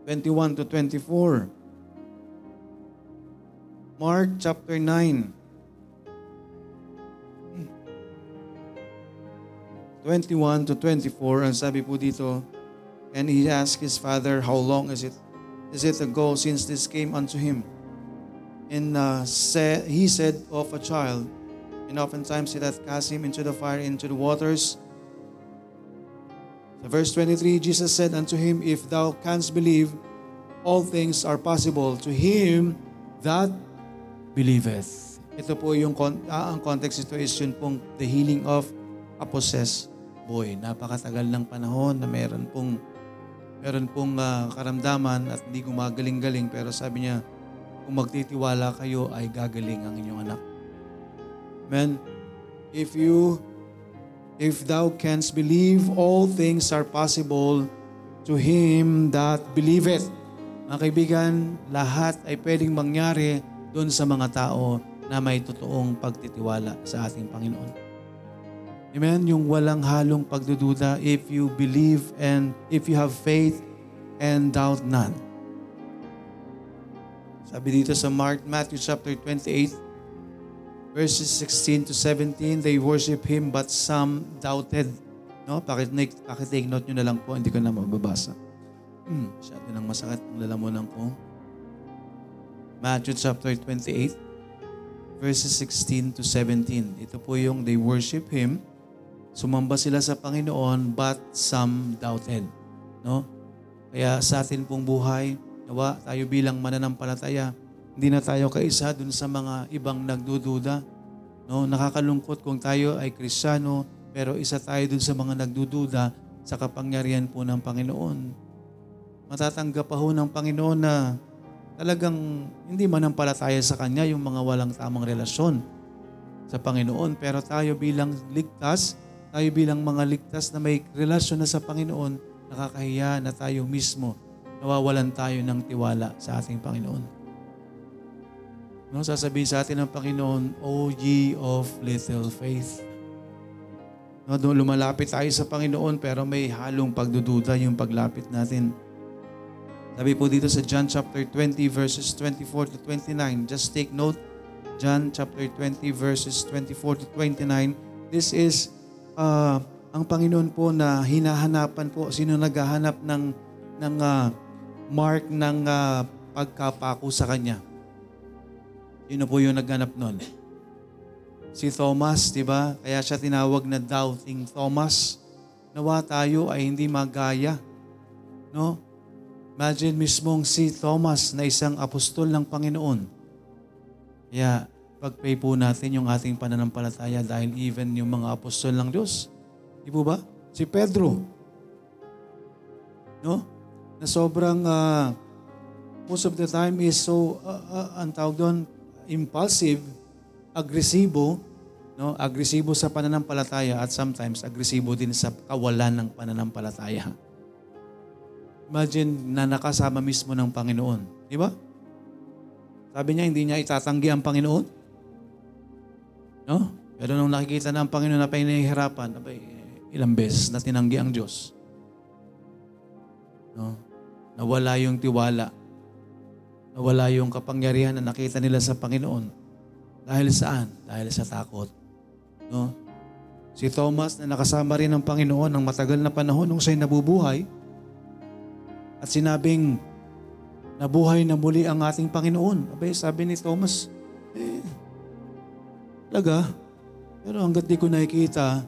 21 to 24. Mark chapter 9, 21 to 24, ang sabi po dito, And he asked his father, How long is it? Is it ago since this came unto him? And uh, said, he said of a child, and oftentimes he hath cast him into the fire, into the waters. So verse 23, Jesus said unto him, If thou canst believe, all things are possible to him that believeth. Ito po yung ah, ang context ito is yun pong the healing of a possessed boy. Napakatagal ng panahon na meron pong meron pong ah, karamdaman at hindi gumagaling-galing pero sabi niya, kung magtitiwala kayo ay gagaling ang inyong anak. Amen. If you if thou canst believe, all things are possible to him that believeth. Mga kaibigan, lahat ay pwedeng mangyari doon sa mga tao na may totoong pagtitiwala sa ating Panginoon. Amen? Yung walang halong pagdududa, if you believe and if you have faith and doubt none. Sabi dito sa Mark, Matthew chapter 28, verses 16 to 17, they worship Him but some doubted. No? Pakit, pakitake note nyo na lang po, hindi ko na mababasa. Hmm, masyado nang masakit ang lalamunan ko. Matthew chapter 28, verses 16 to 17. Ito po yung they worship Him. Sumamba sila sa Panginoon, but some doubted. No? Kaya sa atin pong buhay, nawa tayo bilang mananampalataya, hindi na tayo kaisa dun sa mga ibang nagdududa. No, nakakalungkot kung tayo ay Kristiyano, pero isa tayo dun sa mga nagdududa sa kapangyarihan po ng Panginoon. Matatanggap pa ho ng Panginoon na talagang hindi manampalataya sa Kanya yung mga walang tamang relasyon sa Panginoon. Pero tayo bilang ligtas, tayo bilang mga ligtas na may relasyon na sa Panginoon, nakakahiya na tayo mismo nawawalan tayo ng tiwala sa ating Panginoon. No, sasabihin sa atin ng Panginoon, O ye of little faith. No, lumalapit tayo sa Panginoon pero may halong pagdududa yung paglapit natin. Sabi po dito sa John chapter 20 verses 24 to 29. Just take note, John chapter 20 verses 24 to 29. This is uh, ang Panginoon po na hinahanapan po sino naghahanap ng ng uh, mark ng uh, pagkapako sa kanya. Sino po yung naghanap nun? Si Thomas, di ba? Kaya siya tinawag na doubting Thomas. Nawa tayo ay hindi magaya. No? Imagine mismong si Thomas na isang apostol ng Panginoon. Kaya pag-pray po natin yung ating pananampalataya dahil even yung mga apostol ng Diyos. Di po ba? Si Pedro. No? Na sobrang uh, most of the time is so, uh, uh, ang tawag doon, impulsive, agresibo, no? Agresibo sa pananampalataya at sometimes agresibo din sa kawalan ng pananampalataya. Imagine na nakasama mismo ng Panginoon. Di ba? Sabi niya, hindi niya itatanggi ang Panginoon. No? Pero nung nakikita na ang Panginoon na pinahihirapan, abay, ilang beses na tinanggi ang Diyos. No? Nawala yung tiwala nawala yung kapangyarihan na nakita nila sa Panginoon. Dahil saan? Dahil sa takot. No? Si Thomas na nakasama rin ng Panginoon ng matagal na panahon nung siya'y nabubuhay at sinabing, nabuhay na muli ang ating Panginoon. Abay, sabi ni Thomas, eh, talaga. Pero hanggat di ko nakikita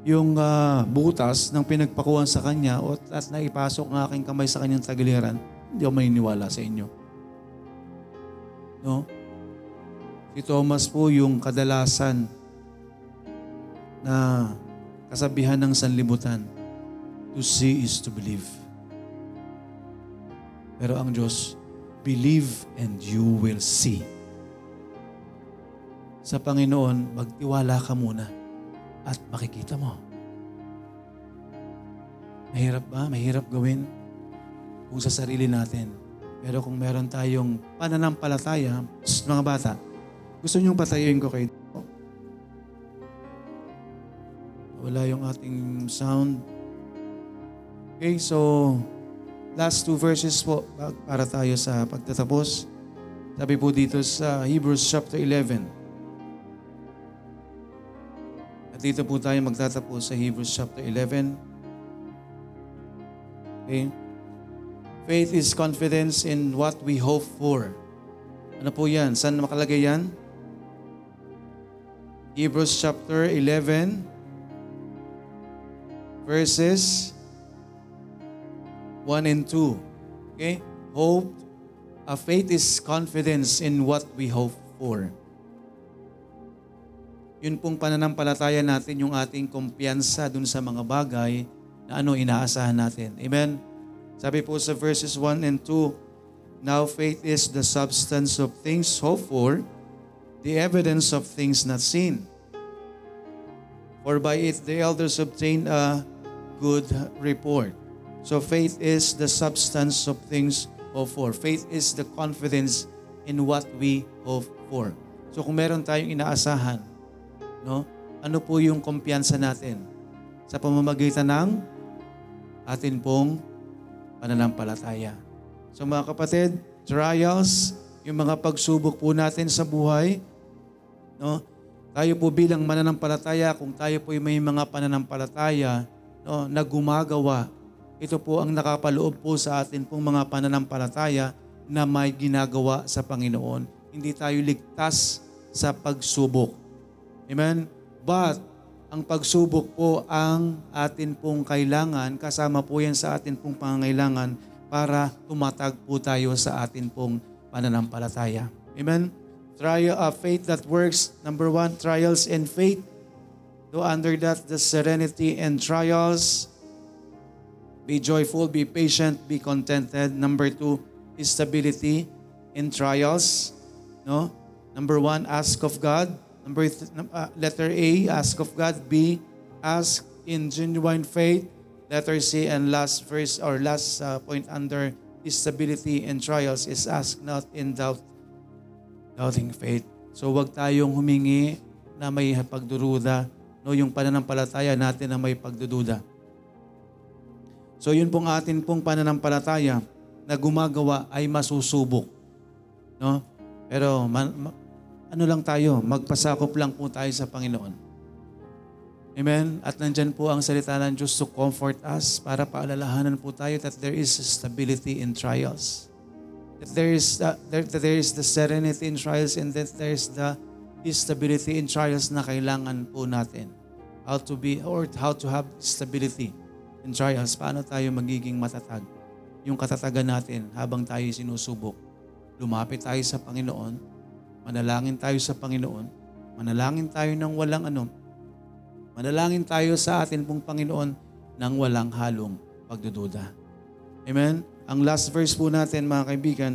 yung uh, butas ng pinagpakuhan sa kanya at, at naipasok ng aking kamay sa kanyang tagiliran, hindi ako maniniwala sa inyo. No? Si Thomas po yung kadalasan na kasabihan ng sanlibutan. To see is to believe. Pero ang Diyos, believe and you will see. Sa Panginoon, magtiwala ka muna at makikita mo. Mahirap ba? Mahirap gawin kung sa sarili natin. Pero kung meron tayong pananampalataya, mga bata, gusto niyong patayuin ko kayo. Wala yung ating sound. Okay, so last two verses po para tayo sa pagtatapos. Sabi po dito sa Hebrews chapter 11. At dito po tayo magtatapos sa Hebrews chapter 11. Okay. Faith is confidence in what we hope for. Ano po yan? Saan makalagay yan? Hebrews chapter 11, verses 1 and 2. Okay? Hope, a faith is confidence in what we hope for. Yun pong pananampalataya natin, yung ating kumpiyansa dun sa mga bagay na ano inaasahan natin. Amen? Sabi po sa verses 1 and 2, Now faith is the substance of things hoped for, the evidence of things not seen. For by it the elders obtained a good report. So faith is the substance of things hoped for. Faith is the confidence in what we hope for. So kung meron tayong inaasahan, no? Ano po yung kumpiyansa natin? Sa pamamagitan ng atin pong pananampalataya. So mga kapatid, trials, yung mga pagsubok po natin sa buhay, no? Tayo po bilang mananampalataya, kung tayo po may mga pananampalataya no, na gumagawa, ito po ang nakapaloob po sa atin pong mga pananampalataya na may ginagawa sa Panginoon. Hindi tayo ligtas sa pagsubok. Amen? But, ang pagsubok po ang atin pong kailangan, kasama po yan sa atin pong pangangailangan para tumatag po tayo sa atin pong pananampalataya. Amen? Trial of faith that works. Number one, trials and faith. Do under that the serenity and trials. Be joyful, be patient, be contented. Number two, stability in trials. No? Number one, ask of God. Number th- uh, letter A, ask of God. B, ask in genuine faith. Letter C, and last verse or last uh, point under stability in trials is ask not in doubt, doubting faith. So wag tayong humingi na may pagduruda, no, yung pananampalataya natin na may pagdududa. So yun pong atin pong pananampalataya na gumagawa ay masusubok. No? Pero man, ma- ano lang tayo, magpasakop lang po tayo sa Panginoon. Amen? At nandyan po ang salita ng Diyos to comfort us para paalalahanan po tayo that there is stability in trials. That there is the, there, that there is the serenity in trials and that there is the stability in trials na kailangan po natin. How to be or how to have stability in trials. Paano tayo magiging matatag? Yung katatagan natin habang tayo sinusubok. Lumapit tayo sa Panginoon, manalangin tayo sa Panginoon, manalangin tayo ng walang ano, manalangin tayo sa atin pong Panginoon ng walang halong pagdududa. Amen? Ang last verse po natin mga kaibigan,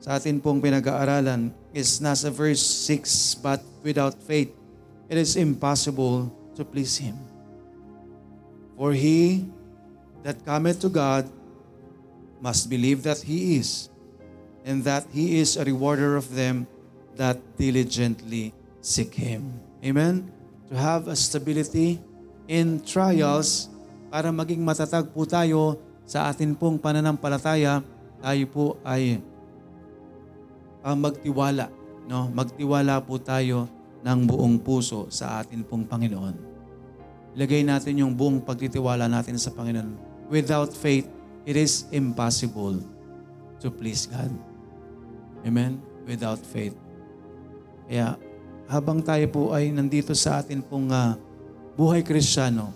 sa atin pong pinag-aaralan is nasa verse 6, But without faith, it is impossible to please Him. For he that cometh to God must believe that He is, and that He is a rewarder of them that diligently seek Him. Amen? To have a stability in trials para maging matatag po tayo sa atin pong pananampalataya, tayo po ay uh, magtiwala. No? Magtiwala po tayo ng buong puso sa atin pong Panginoon. Ilagay natin yung buong pagtitiwala natin sa Panginoon. Without faith, it is impossible to please God. Amen? Without faith. Kaya habang tayo po ay nandito sa atin pong uh, buhay kristyano,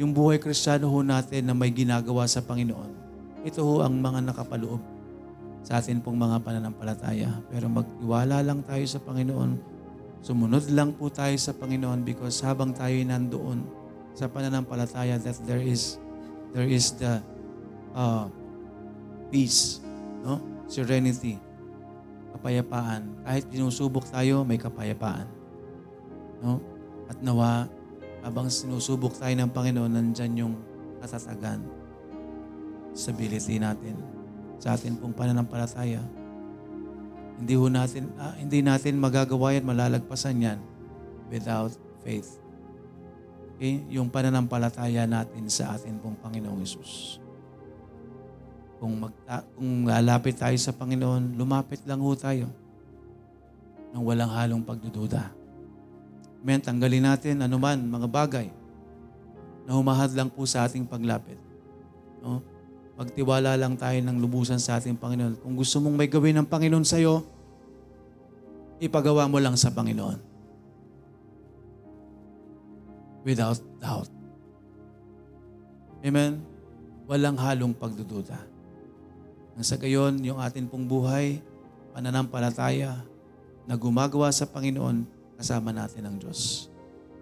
yung buhay kristyano ho natin na may ginagawa sa Panginoon, ito ho ang mga nakapaloob sa atin pong mga pananampalataya. Pero magtiwala lang tayo sa Panginoon, sumunod lang po tayo sa Panginoon because habang tayo nandoon sa pananampalataya that there is there is the uh, peace, no? serenity, kapayapaan. Kahit sinusubok tayo, may kapayapaan. No? At nawa, habang sinusubok tayo ng Panginoon, nandyan yung katatagan, stability natin sa atin pong pananampalataya. Hindi ho natin, ah, hindi natin magagawa yan, malalagpasan yan without faith. Okay? Yung pananampalataya natin sa atin pong Panginoong Isus. Kung, magta- kung lalapit tayo sa Panginoon, lumapit lang ho tayo nang walang halong pagdududa. Amen. Tanggalin natin anuman mga bagay na humahad lang po sa ating paglapit. No? Magtiwala lang tayo ng lubusan sa ating Panginoon. Kung gusto mong may gawin ng Panginoon sa iyo, ipagawa mo lang sa Panginoon. Without doubt. Amen? Walang halong pagdududa. Nang sa gayon, yung atin pong buhay, pananampalataya, na gumagawa sa Panginoon, kasama natin ang Diyos.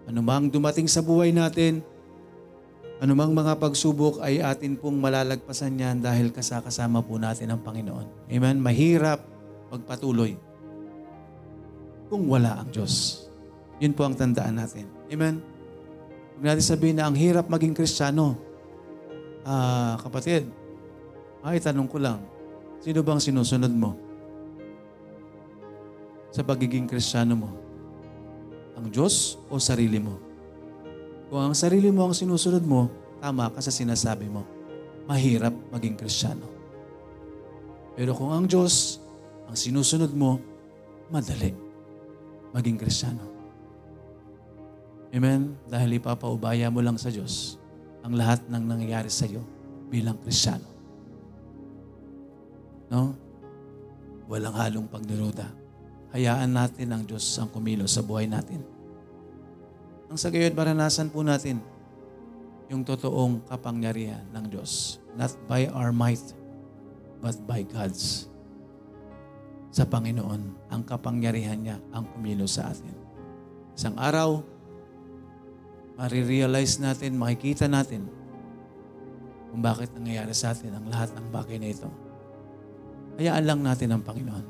Ano mang dumating sa buhay natin, Anumang mga pagsubok ay atin pong malalagpasan yan dahil kasakasama po natin ang Panginoon. Amen? Mahirap magpatuloy kung wala ang Diyos. Yun po ang tandaan natin. Amen? Huwag natin sabihin na ang hirap maging Kristiyano. Ah, kapatid, ay tanong ko lang, sino bang sinusunod mo? Sa pagiging Kristiyano mo? Ang Diyos o sarili mo? Kung ang sarili mo ang sinusunod mo, tama ka sa sinasabi mo. Mahirap maging Kristiyano. Pero kung ang Diyos ang sinusunod mo, madali maging Kristiyano. Amen? Dahil ipapaubaya mo lang sa Diyos ang lahat ng nangyayari sa iyo bilang Kristiyano. No? Walang halong pagduruda. Hayaan natin ang Diyos ang kumilos sa buhay natin. Ang sa gayon, maranasan po natin yung totoong kapangyarihan ng Diyos. Not by our might, but by God's. Sa Panginoon, ang kapangyarihan niya ang kumilos sa atin. Isang araw, marirealize natin, makikita natin kung bakit nangyayari sa atin ang lahat ng bagay na ito. Hayaan lang natin ang Panginoon.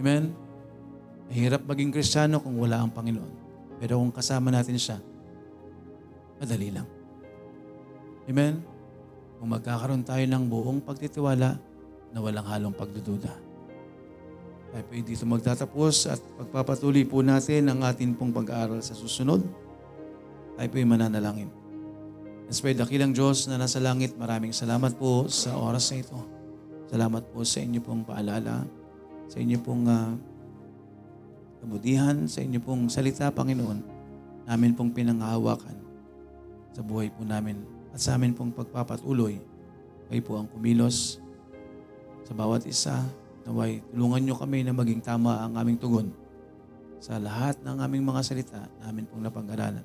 Amen? Mahirap maging Kristiyano kung wala ang Panginoon. Pero kung kasama natin siya, madali lang. Amen? Kung magkakaroon tayo ng buong pagtitiwala na walang halong pagdududa. Tayo po dito magtatapos at pagpapatuloy po natin ang atin pong pag-aaral sa susunod. Tayo po mananalangin. Pray, dakilang Diyos na nasa langit, maraming salamat po sa oras na ito. Salamat po sa inyo pong paalala, sa inyo pong uh, kabudihan, sa inyo pong salita, Panginoon, namin pong pinangahawakan sa buhay po namin at sa amin pong pagpapatuloy. Kayo po ang kumilos sa bawat isa. Naway, tulungan nyo kami na maging tama ang aming tugon sa lahat ng aming mga salita na amin pong napag-aralan.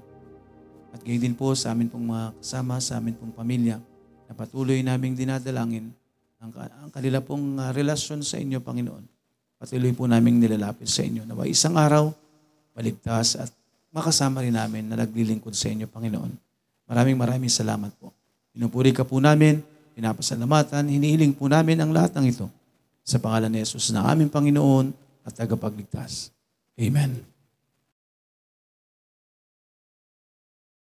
At gayon din po sa amin pong mga kasama, sa amin pong pamilya, na patuloy naming dinadalangin ang, ang kanila pong uh, relasyon sa inyo, Panginoon. Patuloy po naming nilalapit sa inyo. Nawa isang araw, baligtas at makasama rin namin na naglilingkod sa inyo, Panginoon. Maraming maraming salamat po. Pinupuri ka po namin, pinapasalamatan, hinihiling po namin ang lahat ng ito sa pangalan ni Jesus na aming Panginoon at tagapagligtas. Amen.